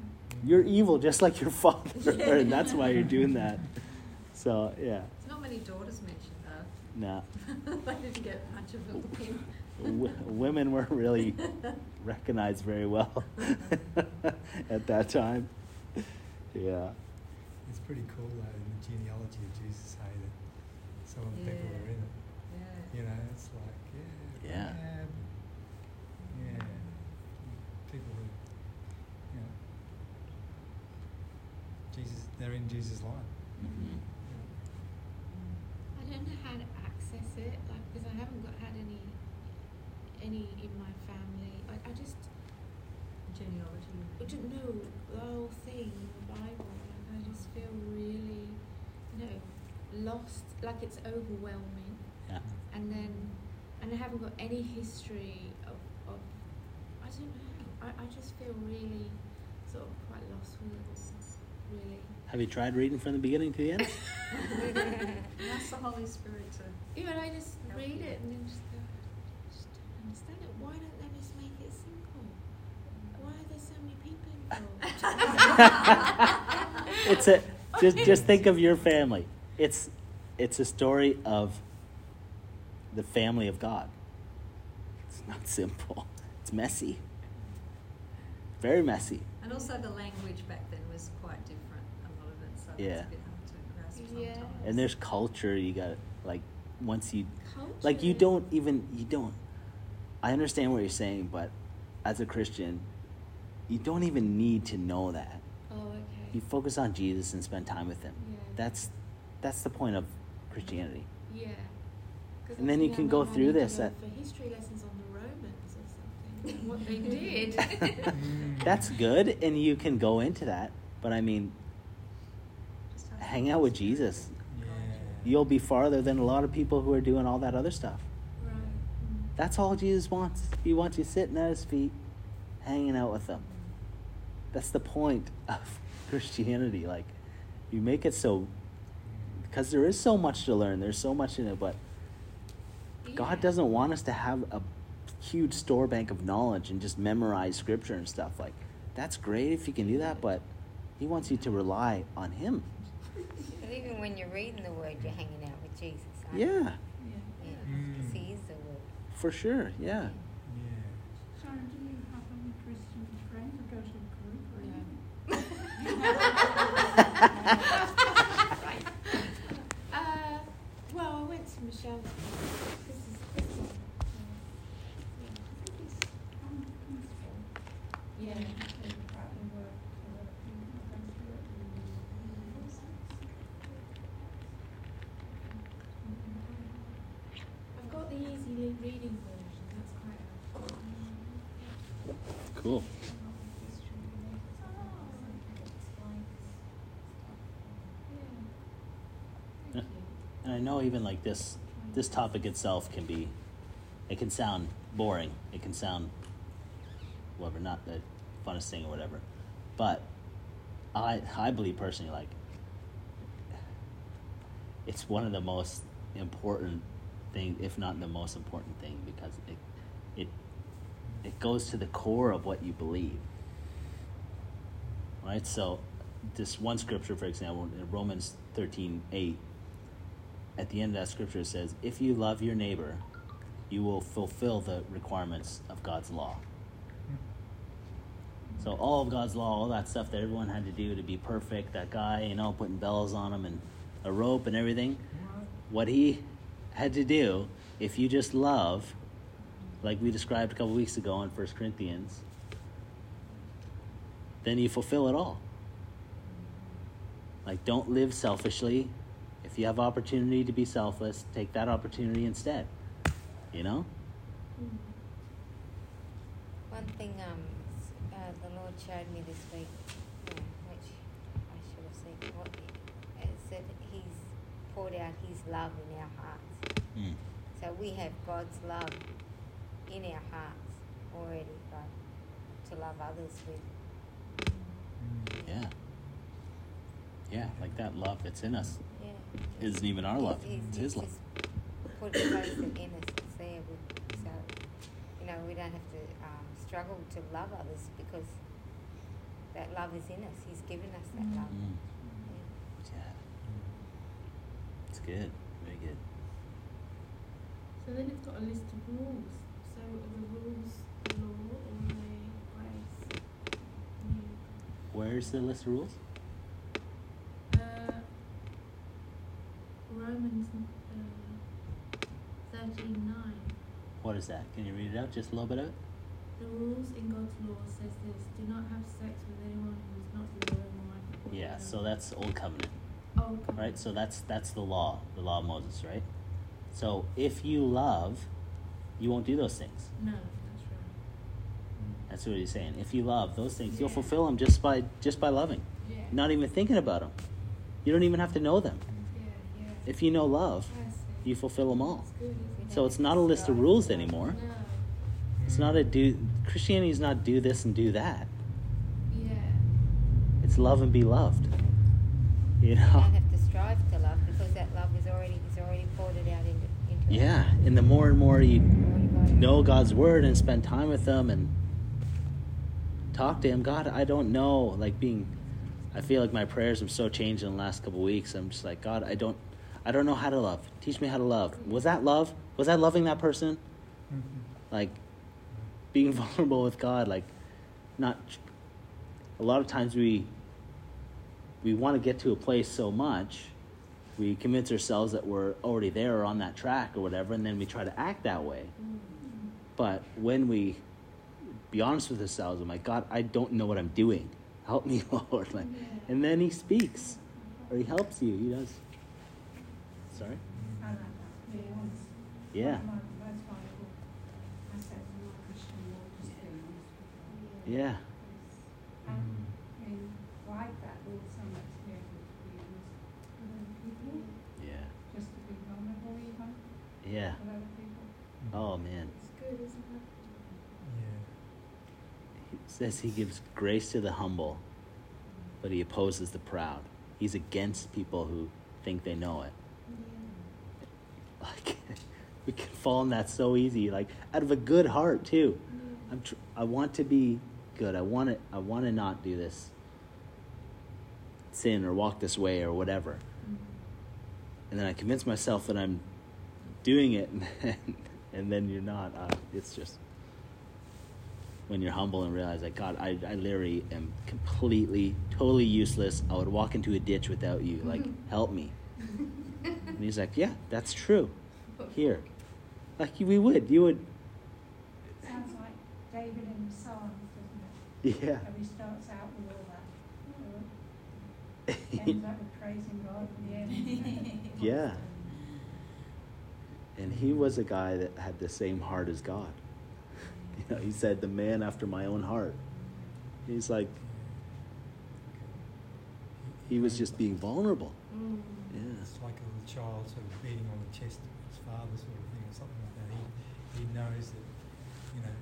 You're evil just like your father, and that's why you're doing that. So yeah, There's not many daughters mentioned nah. though. they didn't get much of a look in. W- women weren't really recognized very well at that time. Yeah, It's pretty cool though in the genealogy of Jesus, hey, that some of the people Yeah. are in it. Yeah. You know, it's like, yeah, Yeah. Yeah, people who, you know, Jesus, they're in Jesus' line. Mhm. I don't know how to access it, like because I haven't got had any any in my family. Like I just Genealogy. I don't know the whole thing in the Bible. Like I just feel really, you know, lost. Like it's overwhelming. yeah. And then, and I haven't got any history of, of I don't know. I, I just feel really sort of quite lost with it all. Really. Have you tried reading from the beginning to the end? Ask the Holy Spirit to. Even I just Help read you. it and then just go, I just don't understand it. Why don't they just make it simple? Why are there so many people involved? it's a just just think of your family. It's it's a story of the family of God. It's not simple. It's messy. Very messy. And also the language back then was quite different, a lot of it, so Yeah. it's a bit hard to grasp Yeah. sometimes. And there's culture you got like once you Culture. like you don't even you don't I understand what you're saying, but as a Christian, you don't even need to know that. Oh, okay. You focus on Jesus and spend time with him. Yeah. That's that's the point of Christianity. Yeah. 'Cause And then you can go through this at- for history lessons on the Romans or something. what they did. That's good and you can go into that, but I mean hang out with Jesus. Yeah. You'll be farther than a lot of people who are doing all that other stuff. right. That's all Jesus wants. He wants you sitting at his feet, hanging out with him. That's the point of Christianity. Like, you make it so, because there is so much to learn, there's so much in it, but God doesn't want us to have a huge store bank of knowledge and just memorize scripture and stuff. Like, that's great if you can do that, but He wants you to rely on Him. But even when you're reading the word, you're hanging out with Jesus. aren't you? Yeah, Yeah. Yeah, Mm. 'cause he is the word. for sure. Yeah. Yeah. Sharon, do you have any Christian friends or go to a group or No. anything? right. Uh, well, I went to Michelle. I've got the easy reading version. That's quite Cool. And I know even like this, this topic itself can be, it can sound boring. It can sound, whatever, not that funnest thing or whatever. But I I believe personally like it's one of the most important thing, if not the most important thing, because it it it goes to the core of what you believe. Right? So this one scripture, for example, in Romans thirteen eight, at the end of that scripture it says, If you love your neighbor, you will fulfill the requirements of God's law. So all of God's law, all that stuff that everyone had to do to be perfect, that guy, you know, putting bells on him and a rope and everything, what he had to do, if you just love, like we described a couple weeks ago in 1 Corinthians, then you fulfill it all. Like, don't live selfishly. If you have opportunity to be selfless, take that opportunity instead. You know? One thing um, the Lord showed me this week, uh, which I should have seen, what, is that He's poured out His love in our hearts. Mm. So we have God's love in our hearts already, but to love others with. Yeah. Yeah, like that love that's in us Yeah. isn't even our love, He's, it's His love. put it in us. It's there. With, so, you know, we don't have to um, struggle to love others because that love is in us. He's given us that love. Mm. Yeah. Yeah. It's good. Very good. So then it's got a list of rules. So are the rules the law or are they grace? New. Where's the list of rules? Uh, Romans uh, thirteen nine. What is that? Can you read it out? Just a little bit of it? The rules in God's law says this: Do not have sex with anyone who is not your own wife. Yeah, so that's Old Covenant, Oh, okay. right? So that's that's the law, the law of Moses, right? So if you love, you won't do those things. No, that's right. That's what he's saying. If you love those things, you'll fulfill them just by just by loving, Yeah. not even thinking about them. You don't even have to know them. Yeah, yeah. If you know love, you fulfill them all. Good, it? So it's not a list of rules anymore. No. It's not a do. Christianity is not do this and do that. Yeah. It's love and be loved. You You know. don't have to strive to love because that love is already He's already poured out into into us. Yeah, and the more and more you Already got it. know God's word and spend time with Him and talk to Him, God, I don't know. Like being, I feel like my prayers have so changed in the last couple of weeks. I'm just like, God, I don't, I don't know how to love. Teach me how to love. Was that love? Was that loving that person? Mhm. Like being vulnerable with God. Like not. A lot of times we. We want to get to a place so much, we convince ourselves that we're already there or on that track or whatever, and then we try to act that way. But when we be honest with ourselves, I'm like, God, I don't know what I'm doing. Help me, Lord. Like, and then He speaks, or He helps you. He does. Sorry. Yeah. It's Yeah. one of my most valuable assets in my Christian walk, just being honest with God. Yeah. And like that all so much to be able to be honest with other people, Yeah. just to be vulnerable even Yeah. with other people. Oh man. It's good, isn't it? Yeah. He says He gives grace to the humble, but He opposes the proud. He's against people who think they know it. Like we can fall in that so easy. Like out of a good heart too. I'm tr- I want to be good. I want to I want to not do this sin or walk this way or whatever. And then I convince myself that I'm doing it and then, and then you're not. Uh, it's just when you're humble and realize that God, I, I literally am completely, totally useless. I would walk into a ditch without you. Like, help me. And he's like, Yeah, that's true. Here. Like we would. You would Sounds like David in the Psalms, doesn't it? Yeah. How he starts out with all that. uh, Ends up with praising God at the end. Yeah. And he was a guy that had the same heart as God. You know, he said, the man after my own heart. He's like, he was just being vulnerable. Mm. Yeah. it's like a little child sort of beating on the chest of his father, sort of thing, or something like that. He he knows that you know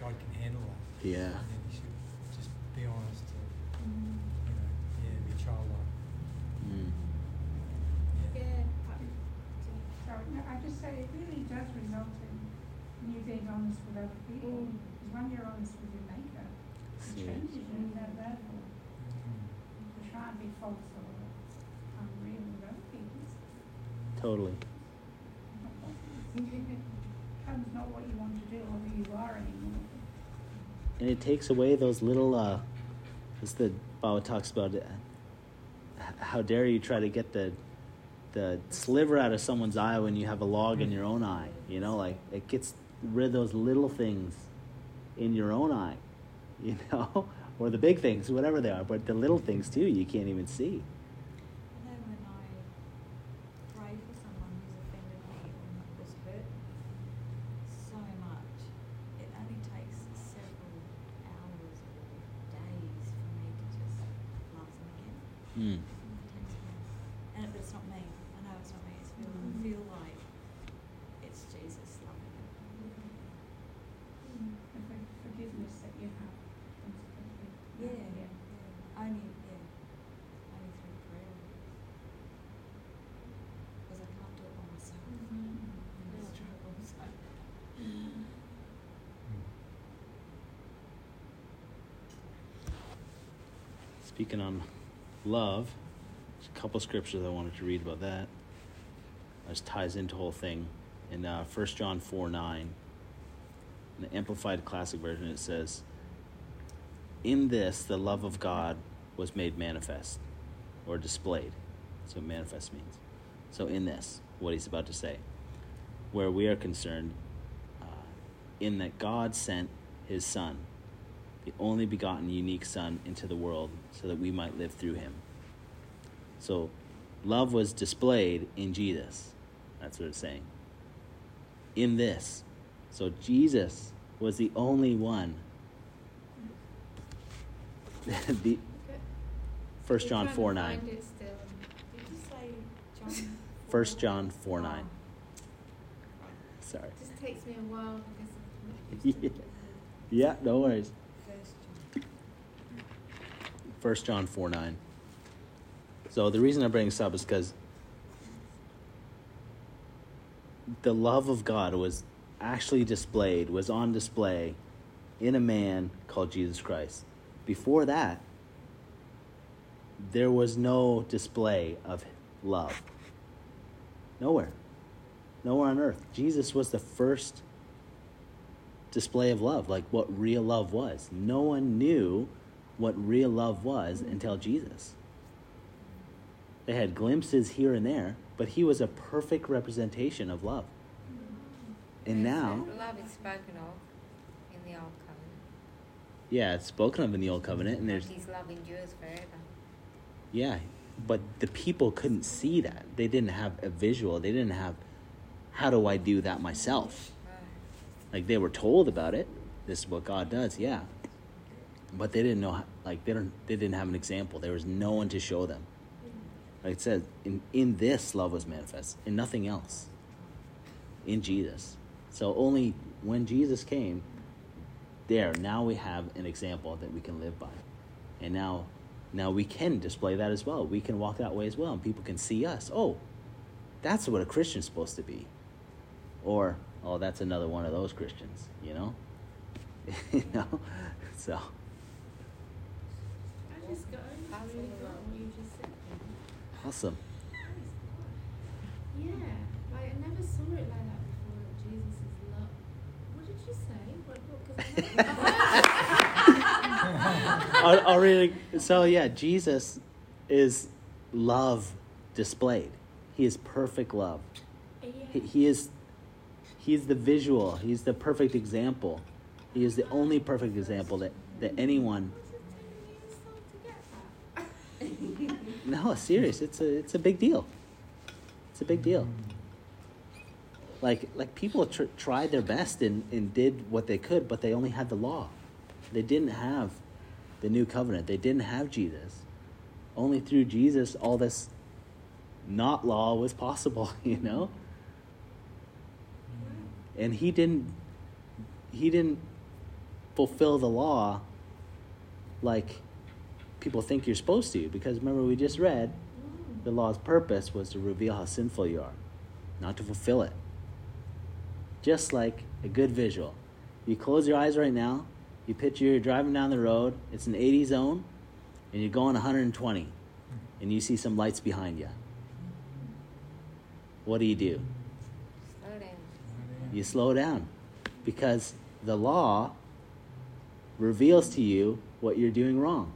God can handle that. Yeah. And then he should just be honest to you know yeah be childlike. Mm. Yeah. Yeah. So no, I just say it really does result in you being honest with other people. Mm. Because when you're honest with your maker, it See. changes you in that level. Mm. To try and be false or unreal with other people. Totally. Becomes not what you want to do or who you are anymore. And it takes away those little uh as the Bible talks about it, how dare you try to get the the sliver out of someone's eye when you have a log in your own eye you know like it gets rid of those little things in your own eye you know or the big things whatever they are but the little things too you can't even see I know when I pray for someone who's offended me or was hurt so much, it only takes several hours or days for me to just love them again. mm. It takes me. And it, but it's not me. I know it's not me. It's feel, I feel like it's Jesus loving them. The for- forgiveness that you have. comes quickly. Yeah, yeah. Only, yeah. Only through prayer. Because I can't do it by myself. And I struggle, so. Mm. On love, there's a couple scriptures I wanted to read about that. This ties into the whole thing. In uh, 1 John 4 9, in the Amplified Classic Version, it says, In this, the love of God was made manifest or displayed. What manifest means. So, in this, what he's about to say, where we are concerned, uh, in that God sent his Son the only begotten unique Son into the world so that we might live through him. So, love was displayed in Jesus. That's what it's saying. In this. So, Jesus was the only one. the, 1 John 4 9. Find it still. Did you say John? 1 John 4 9. Oh. Sorry. It just takes me a while because I'm not used. Yeah, no worries. First John. 1 John 4 9. So the reason I bring this up is because the love of God was actually displayed, was on display in a man called Jesus Christ. Before that, there was no display of love. Nowhere. Nowhere on earth. Jesus was the first display of love, like what real love was. No one knew what real love was until Jesus. They had glimpses here and there, but he was a perfect representation of love. And now, Love is spoken of in the Old Covenant. yeah, it's spoken of in the Old Covenant, and there's His love endures forever. Yeah, but the people couldn't see that. They didn't have a visual. They didn't have, how do I do that myself? Like they were told about it. This is what God does. Yeah, but they didn't know. Like they don't. They didn't have an example. There was no one to show them. Like it says, in in this love was manifest, in nothing else. In Jesus. So only when Jesus came, there now we have an example that we can live by, and now, now we can display that as well. We can walk that way as well, and people can see us. Oh, that's what a Christian's supposed to be, or oh, that's another one of those Christians. You know, you know, so. I just got I really got what you just said. then. Awesome. Yeah, like I never saw it like that before. Jesus is love. What did you say? What? Because I'll, I'll read it. So yeah, Jesus is love displayed. He is perfect love. yeah. He, he is he is the visual. He's the perfect example. He is the only perfect example that, that anyone. No, serious. It's a it's a big deal. It's a big deal. Like like people tr- tried their best and, and did what they could, but they only had the law. They didn't have the new covenant. They didn't have Jesus. Only through Jesus, all this not law was possible, you know? And he didn't he didn't fulfill the law like people think you're supposed to because remember we just read the law's purpose was to reveal how sinful you are, not to fulfill it. Just like a good visual. You close your eyes right now, you picture you're driving down the road, it's an 80 zone, and you're going 120, and you see some lights behind you. What do you do? Slow down. You slow down because the law reveals to you what you're doing wrong.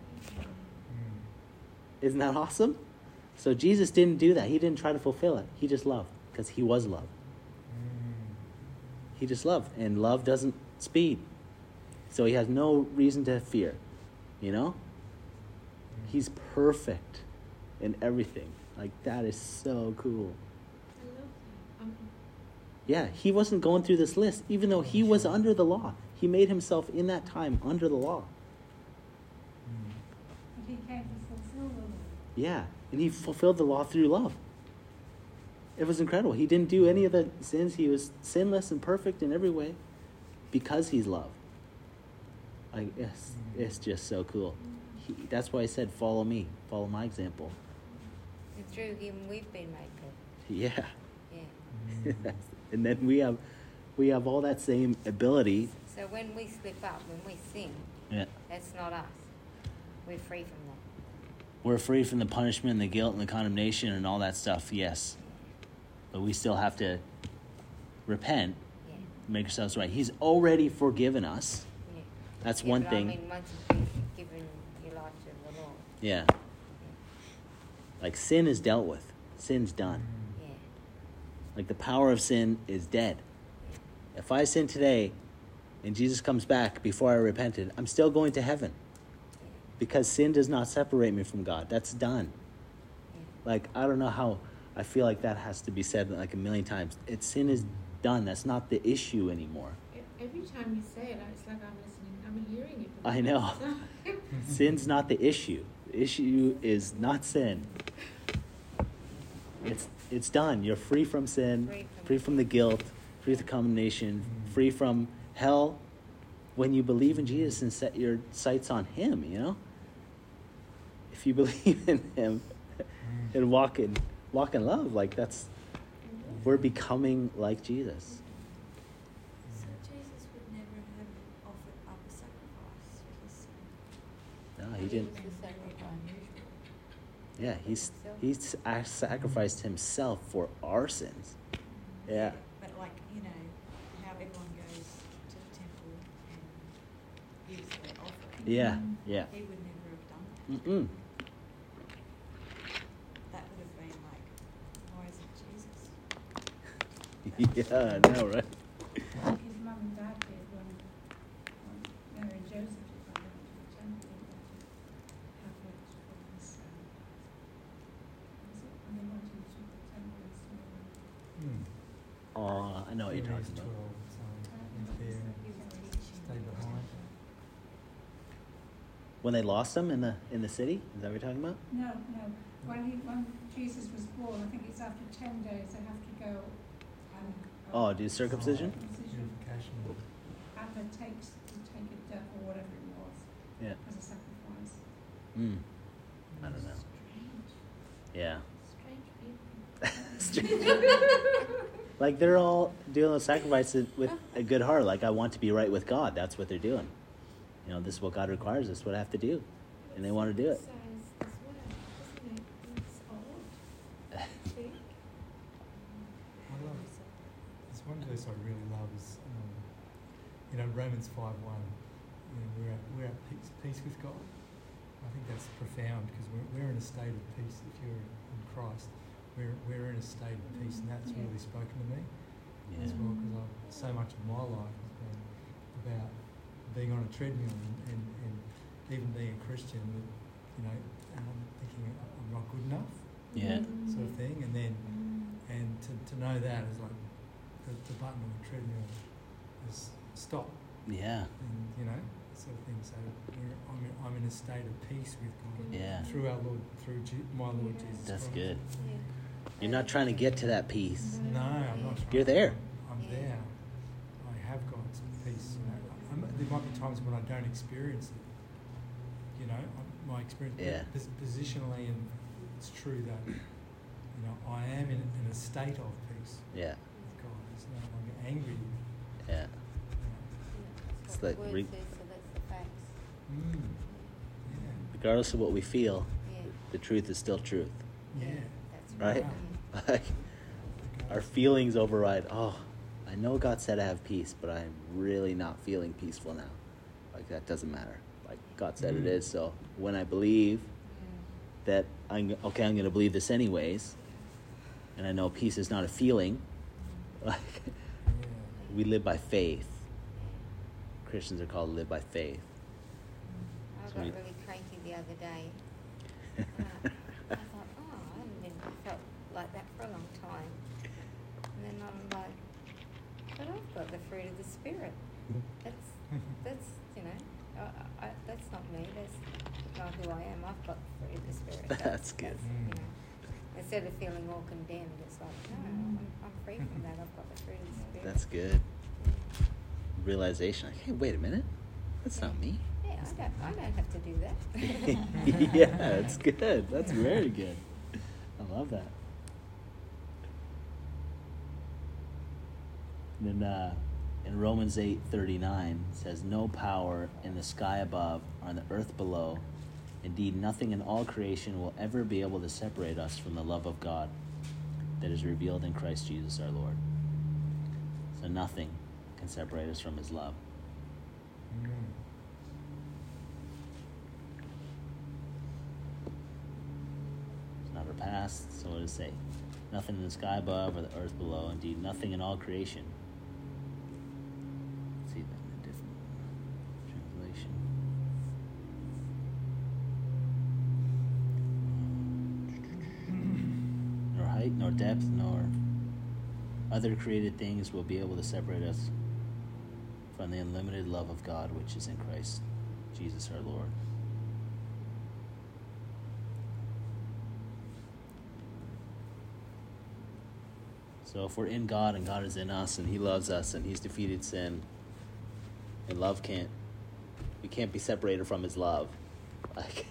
Isn't that awesome? So Jesus didn't do that. He didn't try to fulfill it. He just loved because he was love. He just loved. And love doesn't speed. So he has no reason to fear. You know? He's perfect in everything. Like, that is so cool. Yeah, he wasn't going through this list, even though he was under the law. He made himself in that time under the law. He came to fulfill the law. Yeah, and he fulfilled the law through love. It was incredible. He didn't do any of the sins. He was sinless and perfect in every way because he's love. Like it's, it's just so cool. He, that's why I said, "Follow me, follow my example." And through him, we've been made perfect. Yeah, Yeah. and then we have, we have all that same ability. So when we slip up, when we sin, Yeah, that's not us. We're free from that. We're free from the punishment, and the guilt, and the condemnation, and all that stuff. Yes, but we still have to repent, Yeah. make ourselves right. He's already forgiven us. Yeah. That's Yeah, one thing. I mean, given your life to the Lord. Yeah. Like sin is dealt with. Sin's done. Yeah. Like the power of sin is dead. If I sin today and Jesus comes back before I repented, I'm still going to heaven. Because sin does not separate me from God. That's done. Like I don't know how I feel like that has to be said like a million times. It's sin is done. That's not the issue anymore. every time you say it, it's like I'm listening. I'm hearing it. I know. Sin's not the issue. The issue is not sin. It's it's done. You're free from sin, Free from- free from the guilt, free from the condemnation, free from hell. When you believe in Jesus and set your sights on Him, you know. If you believe in Him and walk in walk in love, like that's we're becoming like Jesus. So Jesus would never have offered up a sacrifice for his son. No, he didn't. It's the sacrifice. Yeah, he's he's sacrificed himself for our sins. Mm-hmm. Yeah. But like, you know, how everyone goes to the temple and gives their offering. Yeah, yeah. He would never have done that. Mm-mm. That would have been like, why is it Jesus? yeah, I know, right? His mum and dad did when, when Mary and Joseph did when they went to the temple. They wanted to have it for his son. Was it when they wanted to the temple and saw Hmm. Oh, I know what you're talking about. 12, so if He they're- was stay behind. When they lost him in the in the city, is that what you're talking about? No, no. When he, when Jesus was born, I think it's after ten days they have to go and. Oh, do circumcision? Circumcision. Takes to take a dove or whatever it was Yeah. as a sacrifice. Mm. I don't know. Strange. Yeah. Strange people. like they're all doing those sacrifices with a good heart. Like I want to be right with God. That's what they're doing. You know, this is what God requires. This is what I have to do, and they want to do it. Says as well, doesn't it? It's odd. I think. I love There's one verse I really love is, um, you know, Romans 5 1. You know, we're, at, we're at peace, peace with God. I think that's profound because we're, we're in a state of peace if you're in Christ. We're, we're in a state of peace, and that's Yeah. really spoken to me Yeah. as well because so much of my life has been about being on a treadmill and, and, and even being a Christian, you know, um, thinking I'm not good enough Yeah. sort of thing, and then and to, to know that is like the, the button on the treadmill is stop, Yeah. and you know sort of thing. So we're, I'm, in, I'm in a state of peace with God Yeah. through our Lord, through Je- my Lord Jesus. That's Christ. good. Yeah. You're not trying to get to that peace. No, I'm not. Trying. You're there. I'm Yeah. there. I have God's peace. You know, I'm, there might be times when I don't experience it. You know, my experience Yeah. positionally, and it's true that you know I am in, in a state of peace Yeah, with God. It's no longer angry. yeah. You It's like the re- says, so that's the facts. Mm. Yeah. Regardless of what we feel, Yeah. the truth is still truth. Yeah. That's Right? Yeah. Like our feelings override. Oh, I know God said I have peace, but I'm really not feeling peaceful now. Like that doesn't matter. Like God said it Mm. is. So when I believe that I'm okay, I'm going to believe this anyways, and I know peace is not a feeling. Like Yeah. We live by faith. Christians are called to live by faith. I So got we- really cranky the other day. And uh, I, thought, oh, I haven't been felt like that for a long time. And then I'm like, but I've got the fruit of the spirit. That's that's you know, I, I, that's not me. That's not who I am. I've got the fruit of the spirit. That's good. you know, instead of feeling all condemned, it's like no, I'm free from that. I've got the fruit of the spirit. That's good. Realization. Like, hey, wait a minute. That's not me. Yeah, I don't. I don't have to do that. yeah, it's good. That's very good. I love that. And then uh, in Romans eight thirty nine says, "No power in the sky above or on the earth below, indeed nothing in all creation will ever be able to separate us from the love of God that is revealed in Christ Jesus our Lord." So nothing can separate us from His love. Mm. It's not our past, so does it say? Nothing in the sky above or the earth below, indeed nothing in all creation. Depth, nor other created things will be able to separate us from the unlimited love of God which is in Christ Jesus our Lord. So if we're in God and God is in us and He loves us and He's defeated sin, and love can't, we can't be separated from His love. Like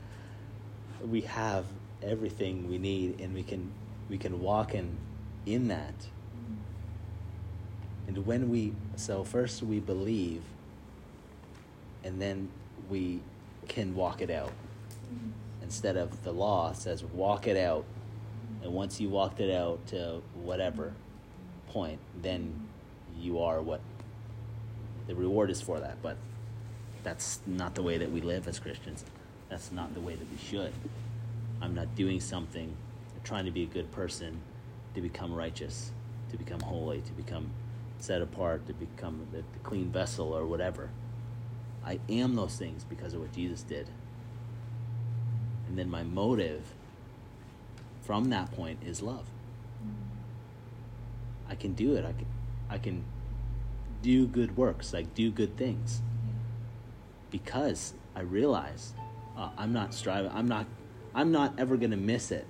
we have everything we need, and we can we can walk in in that. And when we so first we believe, and then we can walk it out. Mm-hmm. Instead of the law says walk it out, and once you walked it out to whatever point, then you are what the reward is for that. But that's not the way that we live as Christians. That's not the way that we should. I'm not doing something, I'm trying to be a good person, to become righteous, to become holy, to become set apart, to become the, the clean vessel or whatever. I am those things because of what Jesus did. And then my motive from that point is love. I can do it. I can, I can do good works, like do good things, because I realize uh, I'm not striving. I'm not. I'm not ever gonna miss it.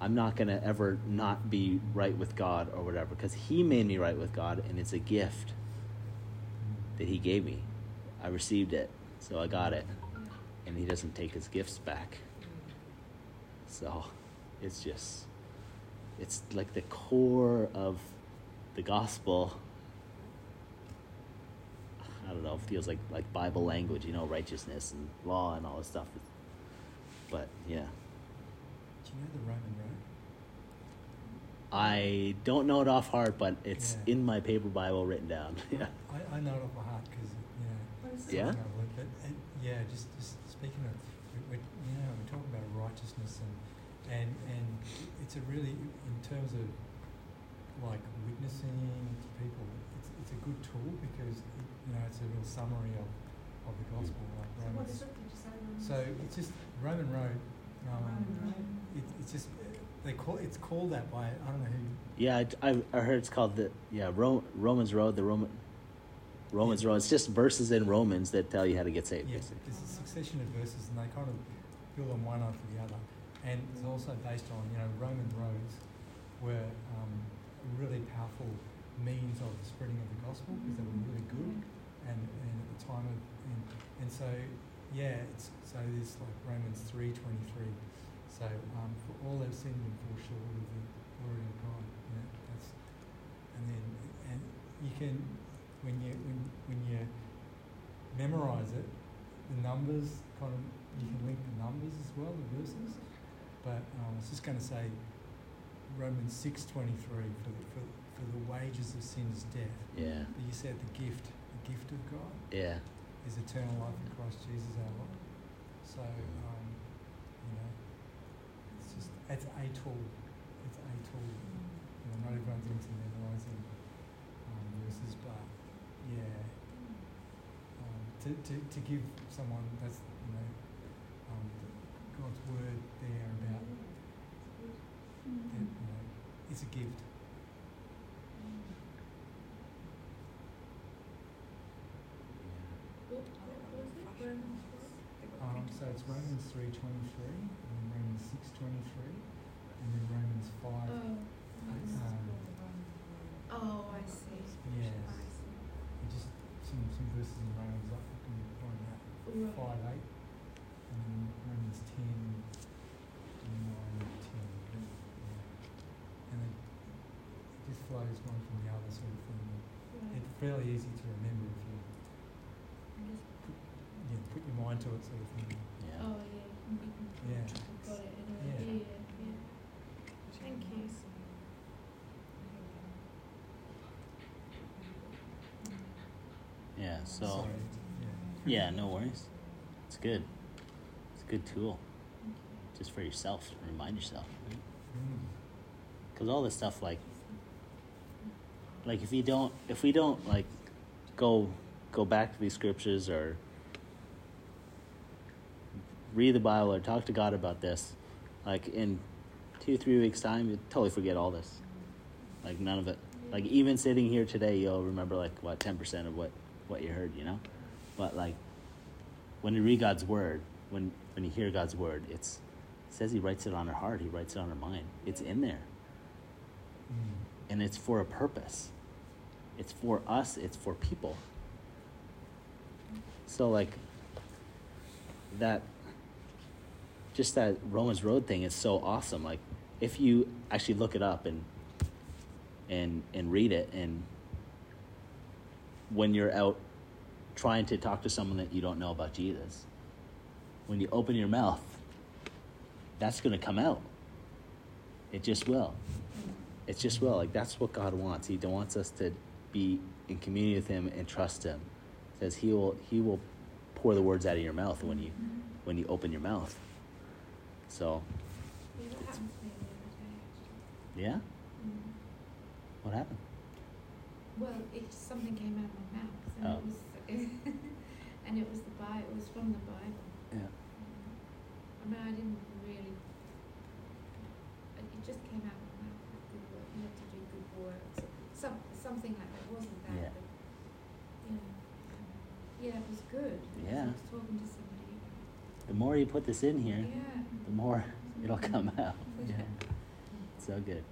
I'm not gonna ever not be right with God or whatever, because He made me right with God, and it's a gift that He gave me. I received it, so I got it, and He doesn't take His gifts back. So, it's just, it's like the core of the gospel. I don't know. It feels like like Bible language, you know, righteousness and law and all this stuff. But yeah, Do you know the Roman road? I don't know it off heart, but it's Yeah. in my paper Bible written down. yeah. I, I know it off by heart because you know. It's Yeah? something I've But yeah, just just speaking of, we, we, you know, we're talking about righteousness and and and it's a really in terms of like witnessing to people. It's it's a good tool because it, you know it's a real summary of of the gospel. Mm. Like So what Romans. it? Did you say? So it's just Roman road. Um, Roman road. It, it's just they call it's called that by I don't know who. Yeah, I, I, I heard it's called the yeah Ro- Romans Road. The Roman Romans Yeah. Road. It's just verses in Romans that tell you how to get saved. Yes, basically. there's a succession of verses, and they kind of build on one after the other. and it's also based on you know Roman roads were um, really powerful means of the spreading of the gospel because they were really good, and, and at the time of and, and so yeah, it's so there's like Romans three twenty three. So um, for all have sinned and fall short of the glory of God. You know, that's and then and you can when you when when you memorize it, the numbers kind of you can link the numbers as well, the verses. But um, I was just going to say Romans six twenty three for the, for for the wages of sin is death. Yeah. But you said the gift, the gift of God Yeah. Is eternal life in Christ Jesus our Lord. So um, you know, it's just it's a tool. It's a tool. You know, not everyone's into memorizing um, verses, but yeah, um, to, to, to give someone that's you know um, God's word there about that, you know, it's a gift. What, what was it? Romans what? Um, so it's Romans three twenty three, and then Romans six twenty three, and then Romans five. Oh, Um, oh, I see. Yes. I see. and just some some verses in Romans I can find that Right. five eight, and then Romans ten, nine, ten. Yeah. And then it just flows one from the other sort of thing. Right. It's fairly easy to remember if you just- yeah, put your mind to it sort of thing. Yeah. Yeah. you can- Yeah. Got it. Yeah. Yeah. Yeah. yeah. Thank you. Yeah. So. Sorry, Yeah. No worries. It's good. It's a good tool, just for yourself. to Remind yourself. yeah. Mm. Because all this stuff, like, like if you don't, if we don't like, go, go back to these scriptures or read the Bible or talk to God about this, like in two, three weeks time, you totally forget all this. Like none of it. Like even sitting here today, you'll remember like what ten percent of what what you heard, you know. But like when you read God's word, when when you hear God's word, it's it says He writes it on our heart. He writes it on our mind. It's in there Mm. and it's for a purpose. It's for us, it's for people. So like that just that Romans Road thing is so awesome. Like if you actually look it up and and and read it and when you're out trying to talk to someone that you don't know about Jesus, when you open your mouth, that's going to come out. It just will. It just will. Like that's what God wants. He wants us to be in communion with Him and trust Him. says He will He will pour the words out of your mouth when you when you open your mouth. So Yeah, that happened to me the other day, actually. yeah, Mm. what happened? Well, it something came out of my mouth, and Oh. it was, and it was the Bible. It was from the Bible. Yeah. I mean, I didn't really. It it just came out of my mouth. Good work. You have to do good works. Some something like that. It wasn't that, Yeah. but you know, yeah, it was good. because Yeah. I was talking to somebody. The more you put this in here, Yeah. the more it'll come out. Yeah. So good.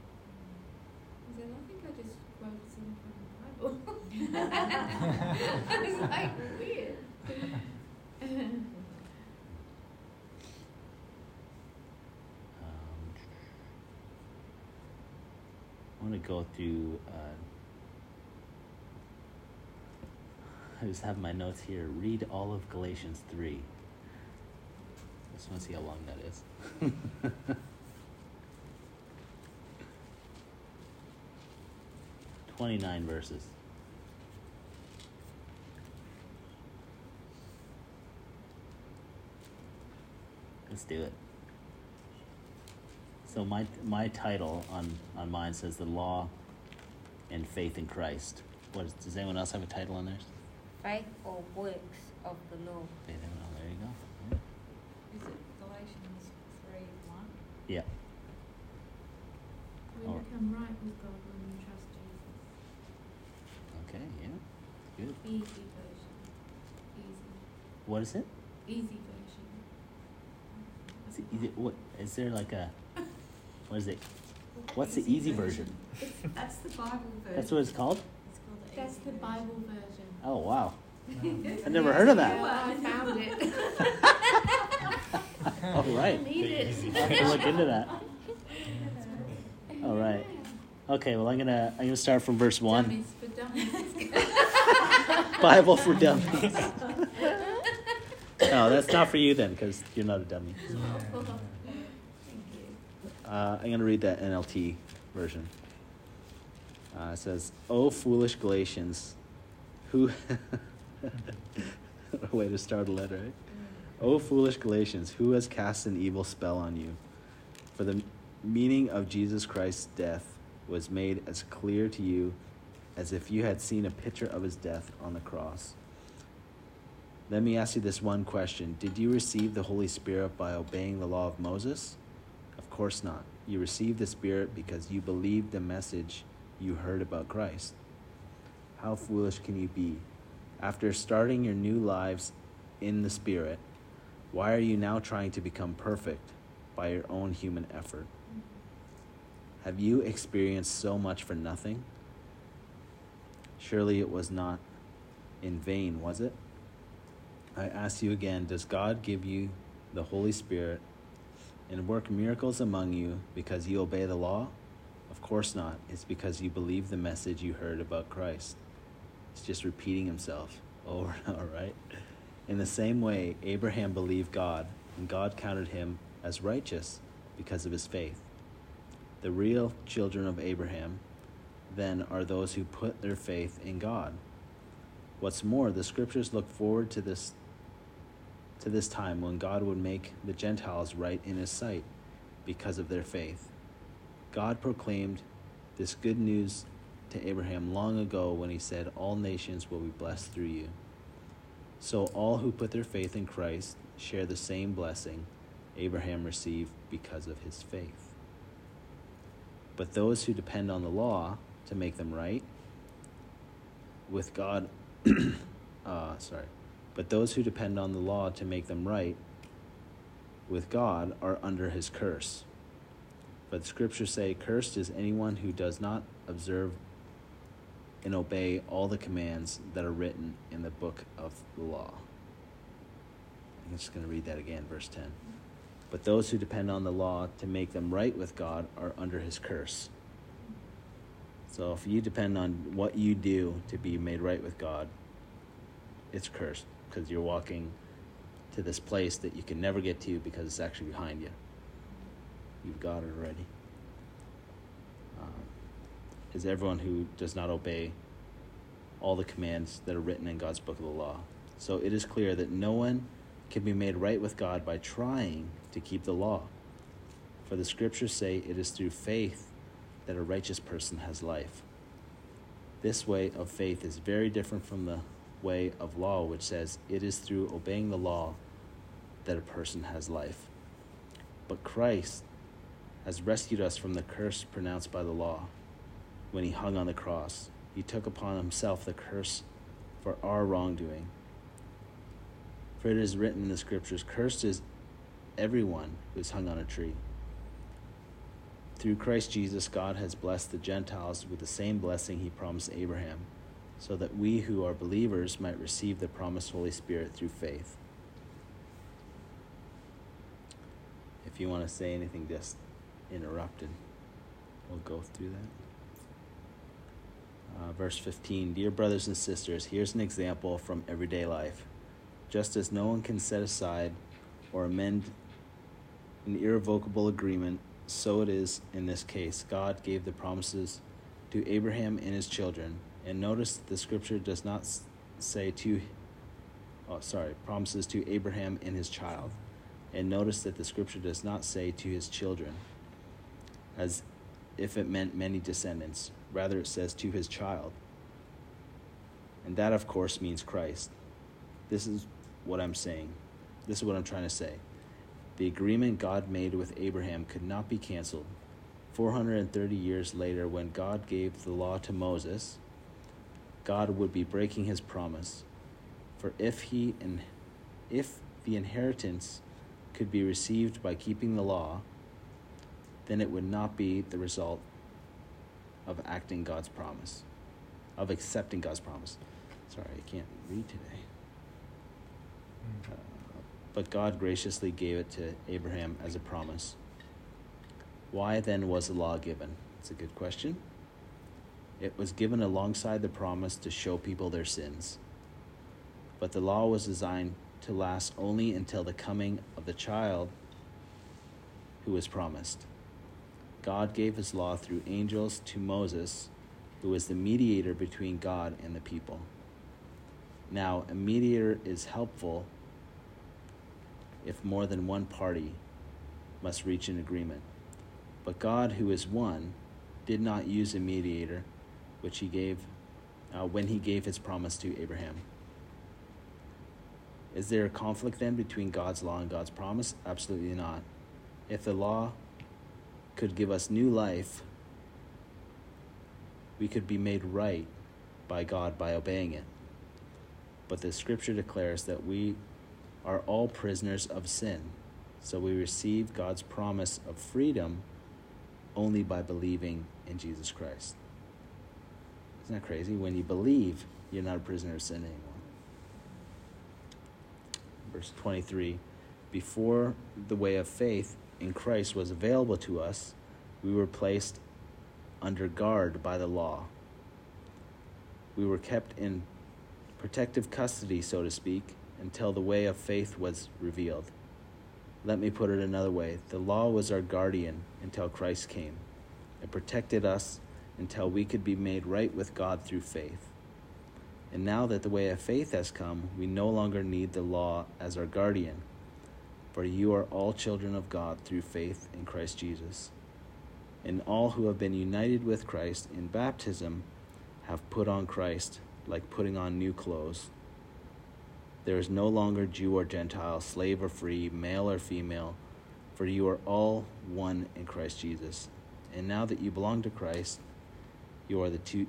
I think I just quoted something from the Bible. it's like weird. Um, I want to go through. Uh, I just have my notes here. Read all of Galatians 3. Just want to see how long that is. Twenty-nine verses. Let's do it. So my my title on on mine says the law and faith in Christ. What is, does anyone else have a title on theirs? Faith or works of the law. Faith in oh, there you go. Is it Galatians three one? Yeah. We Oh. become right with God when we trust Jesus. Okay. Yeah. Good. Easy version. Easy. What is it? Easy version. It's the easy, what is there like a what is it? What's the easy version? It's, that's the Bible version. That's what it's called. It's called the That's Easy the Version. Bible version. Oh wow! Um, I never heard of that. Well, I found it. All right, Need it. I'll have to look into that. All right. Okay, well I'm gonna I'm gonna start from verse one. Dummies for dummies. Bible for dummies. no, that's not for you then, because you're not a dummy. Uh, I'm going to read that NLT version. Uh, it says, "O foolish Galatians, who." a way to start a letter, right? O foolish Galatians, who has cast an evil spell on you? For the meaning of Jesus Christ's death was made as clear to you as if you had seen a picture of his death on the cross. Let me ask you this one question Did you receive the Holy Spirit by obeying the law of Moses? Of course not. You received the Spirit because you believed the message you heard about Christ. How foolish can you be? After starting your new lives in the Spirit, why are you now trying to become perfect by your own human effort? Have you experienced so much for nothing? Surely it was not in vain, was it? I ask you again Does God give you the Holy Spirit and work miracles among you because you obey the law? Of course not. It's because you believe the message you heard about Christ. It's just repeating himself over and over, right? In the same way, Abraham believed God, and God counted him as righteous because of his faith. The real children of Abraham, then, are those who put their faith in God. What's more, the scriptures look forward to this to this time when God would make the Gentiles right in his sight because of their faith. God proclaimed this good news to Abraham long ago when he said, All nations will be blessed through you. So all who put their faith in Christ share the same blessing Abraham received because of his faith. But those who depend on the law to make them right with God, uh, sorry, but those who depend on the law to make them right with God are under his curse. But scriptures say, Cursed is anyone who does not observe and obey all the commands that are written in the book of the law. I'm just going to read that again, verse 10. But those who depend on the law to make them right with God are under his curse. So if you depend on what you do to be made right with God, it's cursed because you're walking to this place that you can never get to because it's actually behind you. You've got it already. Is everyone who does not obey all the commands that are written in God's book of the law. So it is clear that no one can be made right with God by trying to keep the law. For the scriptures say it is through faith that a righteous person has life. This way of faith is very different from the way of law, which says it is through obeying the law that a person has life. But Christ has rescued us from the curse pronounced by the law when he hung on the cross. He took upon himself the curse for our wrongdoing. For it is written in the scriptures Cursed is everyone who is hung on a tree. Through Christ Jesus, God has blessed the Gentiles with the same blessing he promised Abraham, so that we who are believers might receive the promised Holy Spirit through faith. If you want to say anything, just interrupt and we'll go through that. Uh, verse 15 Dear brothers and sisters, here's an example from everyday life. Just as no one can set aside or amend an irrevocable agreement, so it is in this case. God gave the promises to Abraham and his children. And notice the scripture does not say to, oh, sorry, promises to Abraham and his child. And notice that the scripture does not say to his children, as if it meant many descendants. Rather, it says to his child. And that, of course, means Christ. This is what I'm saying. This is what I'm trying to say. The agreement God made with Abraham could not be canceled. 430 years later, when God gave the law to Moses, God would be breaking his promise. For if he and if the inheritance could be received by keeping the law, then it would not be the result of acting God's promise, of accepting God's promise. Sorry, I can't read today. Uh, but God graciously gave it to Abraham as a promise. Why then was the law given? It's a good question. It was given alongside the promise to show people their sins. But the law was designed to last only until the coming of the child who was promised. God gave his law through angels to Moses, who was the mediator between God and the people. Now, a mediator is helpful if more than one party must reach an agreement. But God, who is one, did not use a mediator, which he gave uh, when he gave his promise to Abraham. Is there a conflict then between God's law and God's promise? Absolutely not. If the law could give us new life, we could be made right by God by obeying it. But the scripture declares that we are all prisoners of sin. So we receive God's promise of freedom only by believing in Jesus Christ. Isn't that crazy? When you believe, you're not a prisoner of sin anymore. Verse 23 Before the way of faith in Christ was available to us, we were placed under guard by the law. We were kept in protective custody, so to speak, until the way of faith was revealed. Let me put it another way the law was our guardian until Christ came. It protected us until we could be made right with God through faith. And now that the way of faith has come, we no longer need the law as our guardian. For you are all children of God through faith in Christ Jesus. And all who have been united with Christ in baptism have put on Christ like putting on new clothes. There is no longer Jew or Gentile, slave or free, male or female, for you are all one in Christ Jesus. And now that you belong to Christ, you are the two,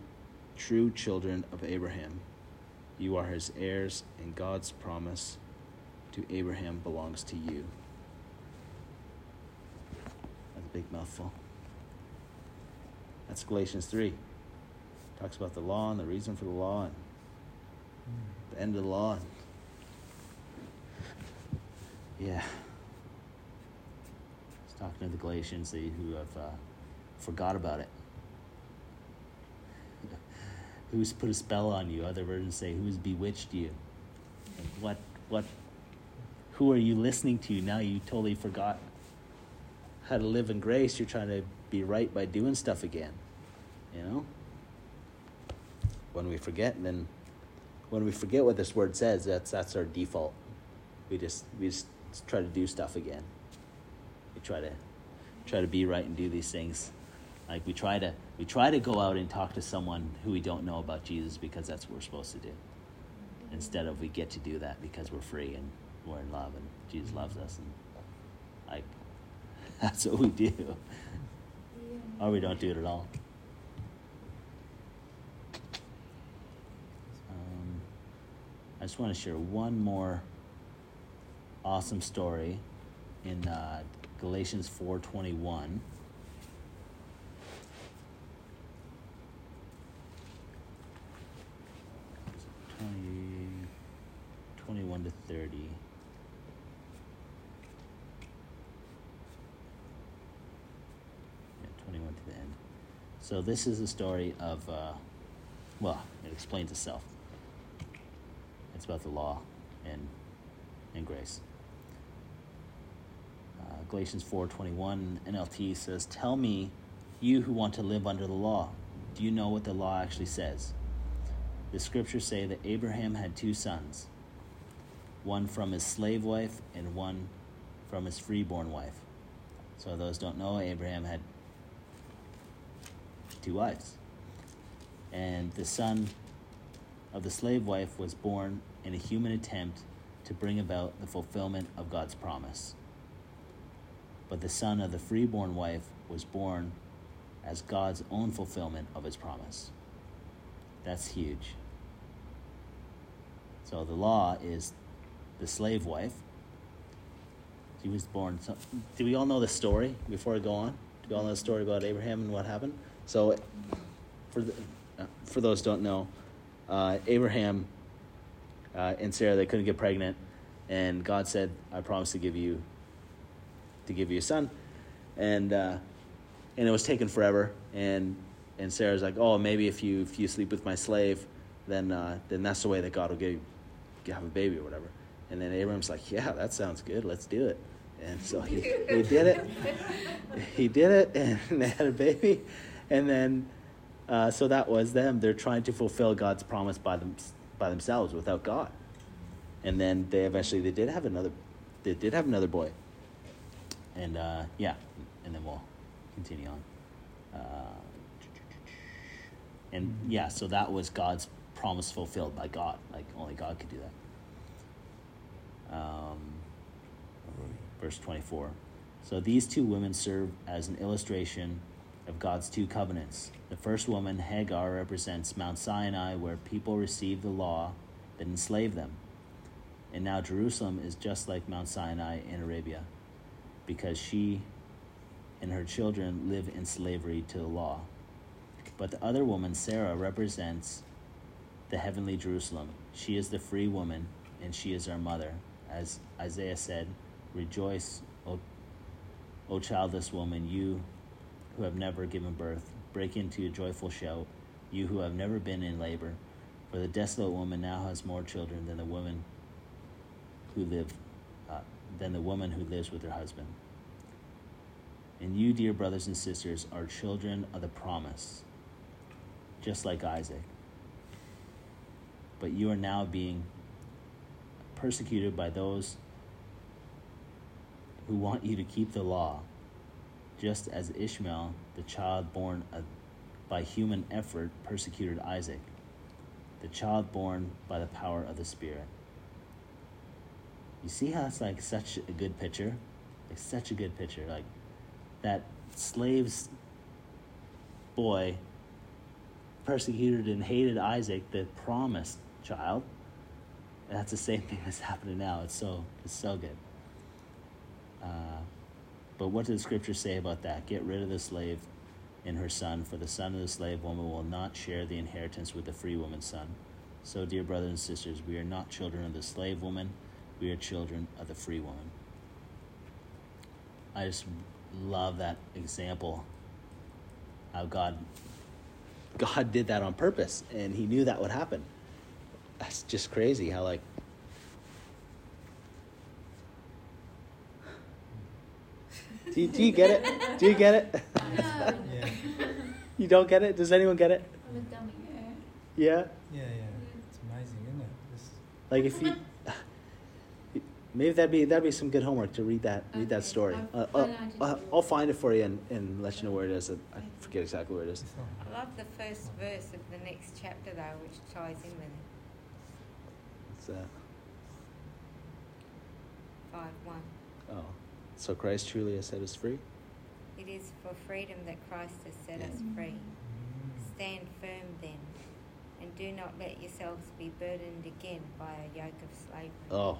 true children of Abraham. You are his heirs, and God's promise to Abraham belongs to you. That's a big mouthful. That's Galatians 3. Talks about the law and the reason for the law and the end of the law. Yeah. He's talking to the Galatians who have uh, forgot about it. who's put a spell on you? Other versions say, who's bewitched you? What, what, who are you listening to? Now you totally forgot how to live in grace. You're trying to be right by doing stuff again. You know? When we forget, then when we forget what this word says, that's that's our default. We just we just try to do stuff again. We try to try to be right and do these things. Like we try to we try to go out and talk to someone who we don't know about Jesus because that's what we're supposed to do. Instead of we get to do that because we're free and we're in love and Jesus loves us and like that's what we do. Or we don't do it at all. Um, I just want to share one more awesome story in uh, Galatians 4:21. 20, 21 to 30. Yeah, 21 to the end. So this is a story of, uh, well, it explains itself. It's about the law and, and grace. Uh, Galatians 4:21 NLT says, "Tell me, you who want to live under the law, do you know what the law actually says?" the scriptures say that Abraham had two sons, one from his slave wife and one from his freeborn wife. So those don't know, Abraham had two wives. And the son of the slave wife was born in a human attempt to bring about the fulfillment of God's promise. But the son of the freeborn wife was born as God's own fulfillment of his promise. That's huge. So the law is the slave wife. He was born. So, do we all know the story before I go on? Do we all know the story about Abraham and what happened? So, for the, for those don't know, uh, Abraham uh, and Sarah they couldn't get pregnant, and God said, "I promise to give you to give you a son," and uh, and it was taken forever. And and Sarah's like, "Oh, maybe if you if you sleep with my slave, then uh, then that's the way that God will give you have a baby or whatever." And then Abraham's like, "Yeah, that sounds good. Let's do it." And so he, he did it. He did it, and they had a baby. And then, uh, so that was them. They're trying to fulfill God's promise by them by themselves without God. And then they eventually they did have another, they did have another boy. And uh, yeah, and then we'll continue on. Uh, and yeah, so that was God's promise fulfilled by God. Like only God could do that. Um, verse 24. So these two women serve as an illustration of God's two covenants. The first woman, Hagar, represents Mount Sinai, where people received the law that enslaved them. And now Jerusalem is just like Mount Sinai in Arabia, because she and her children live in slavery to the law. But the other woman, Sarah, represents the heavenly Jerusalem. She is the free woman, and she is our mother. As Isaiah said, Rejoice, O, o childless woman, you who have never given birth. Break into a joyful shout, you who have never been in labor. For the desolate woman now has more children than the woman who live, uh, than the woman who lives with her husband. And you, dear brothers and sisters, are children of the promise, just like Isaac. But you are now being persecuted by those who want you to keep the law, just as Ishmael, the child born by human effort, persecuted Isaac, the child born by the power of the Spirit. You see how it's like such a good picture? Like such a good picture. Like that slave's boy persecuted and hated Isaac, the promised child. That's the same thing that's happening now. It's so it's so good. Uh, but what does Scripture say about that? Get rid of the slave and her son, for the son of the slave woman will not share the inheritance with the free woman's son. So, dear brothers and sisters, we are not children of the slave woman, we are children of the free woman. I just love that example. How God God did that on purpose and he knew that would happen. That's just crazy how like Do you, do you get it? Do you get it? No. Yeah. you don't get it? Does anyone get it? I'm a dummy. Yeah. Yeah? Yeah, yeah. It's amazing, isn't it? Just, Like if you maybe that'd be that'd be some good homework to read that read that Okay, story. I'll Uh, find uh, out if uh, I'll find it for you and, and let you know where it is. I forget exactly where it is. I love the first verse of the next chapter though, which ties in with it. It's, uh, Five one. oh, so Christ truly has set us free. It is for freedom that Christ has set us free. Stand firm then, and do not let yourselves be burdened again by a yoke of slavery. Oh,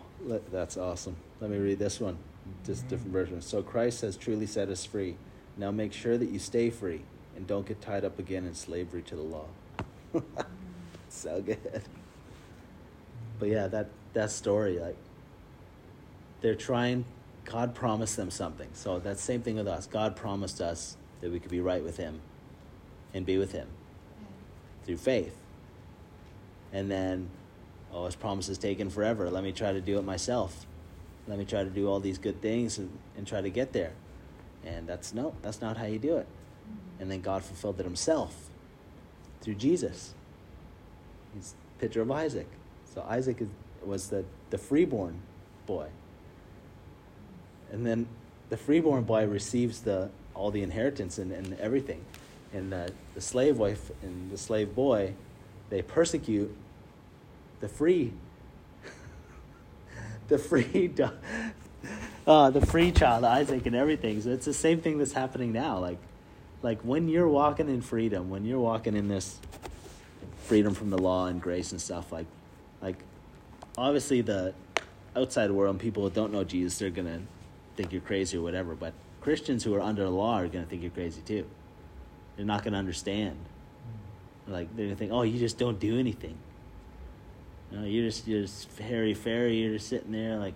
that's awesome. Let me read this one, just different version. So Christ has truly set us free. Now make sure that you stay free and don't get tied up again in slavery to the law. so good. But yeah, that that story, like they're trying. God promised them something. So that same thing with us. God promised us that we could be right with Him and be with Him through faith. And then, oh, His promise is taken forever. Let me try to do it myself. Let me try to do all these good things and, and try to get there. And that's no, that's not how you do it. Mm-hmm. And then God fulfilled it Himself through Jesus. He's a picture of Isaac. So Isaac is, was the, the freeborn boy. And then the freeborn boy receives the all the inheritance and, and everything. And the, the slave wife and the slave boy, they persecute the free the free uh, the free child, Isaac and everything. So it's the same thing that's happening now. Like like when you're walking in freedom, when you're walking in this freedom from the law and grace and stuff, like like obviously the outside world and people who don't know Jesus, they're gonna think you're crazy or whatever. But Christians who are under the law are going to think you're crazy too. They're not going to understand. Like they're going to think, oh, you just don't do anything. You know, you're just you're just hairy fairy. You're just sitting there, like,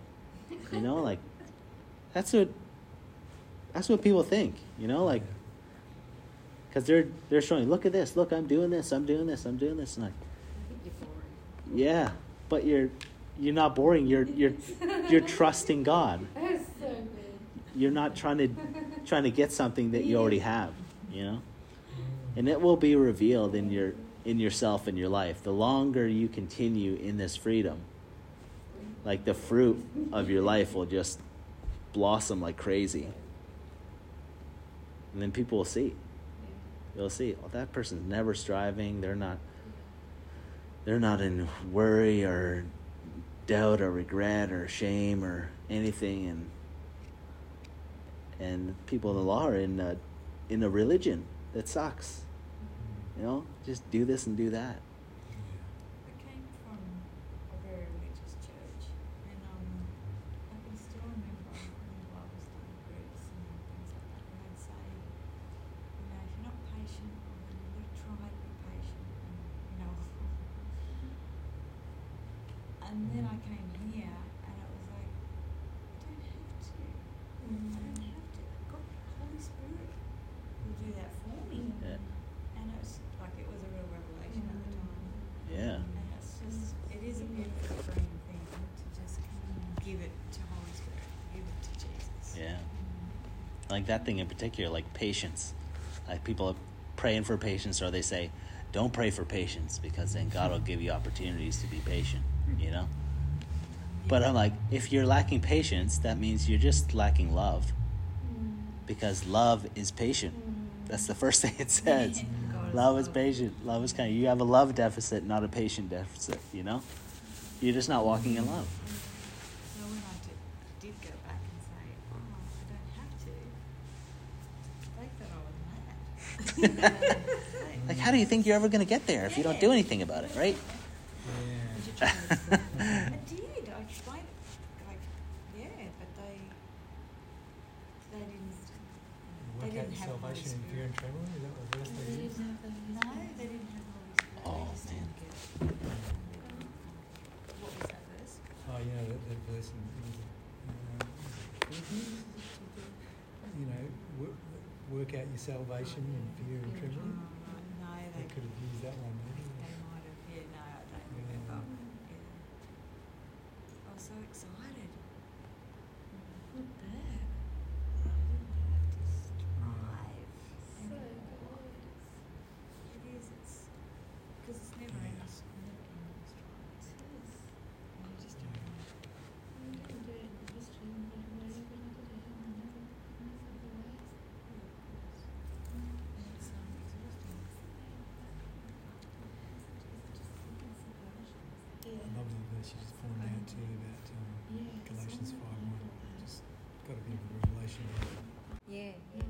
you know, like that's what that's what people think. You know, like because they're they're showing, look at this, look, I'm doing this, I'm doing this, I'm doing this, and like, I think you're boring. yeah, but you're you're not boring. You're you're you're trusting God. You're not trying to trying to get something that you already have. You know, and it will be revealed in your in yourself and your life. The longer you continue in this freedom, like the fruit of your life will just blossom like crazy, and then people will see. You'll see, oh, that person's never striving. They're not. They're not in worry or doubt or regret or shame or anything, and and people in the law are in a, in a religion that sucks. You know, just do this and do that. I came from a very religious church, and um, I can still remember when I was doing groups and things like that, and they'd say, you know, if you're not patient, then you've got to try to be patient, and you know. and then I came here, and it was like, I don't have to. I don't have to. God, Holy Spirit will do that for me. Yeah. And it was like it was a real revelation at the time. Yeah. And it's just, it is a beautiful freeing thing to just give it to Holy Spirit, give it to Jesus. Yeah. Like that thing in particular, like patience. Like people are praying for patience, or they say, "Don't pray for patience because then God will give you opportunities to be patient." You know. But I'm like, if you're lacking patience, that means you're just lacking love. Because love is patient. That's the first thing it says. Love is patient. Love is kind. You have a love deficit, not a patient deficit. You know, you're just not walking in love. So when I did, did go back and say, oh, I don't have to, they thought I was mad. Like, how do you think you're ever going to get there if you don't do anything about it, right? Yeah. I did. I explained it. Like, yeah, but they, they didn't. Work They didn't your have salvation in fear and trembling. Is that what verse they They use? didn't have those. No, they didn't have Holy Spirit. Oh, they man. didn't get. What was that verse? Oh, you know that, that verse in, in uh, Philippians? You know, work, work out your salvation in fear and trembling. They they, could have used that one. maybe. they might have. Yeah, no, I don't remember. Yeah. I was so excited. Not bad. I didn't have to strive. So And good. It is. It's because it's never Yeah. ending. Never ending strive. And you just don't know. You can do it in history, and you know you're going to do it, and never, never the way. And it's um, exhausting. Yeah. I love the verse just pointed out too about um, Galatians so 5 1. Just got a bit of a revelation there. Yeah, yeah.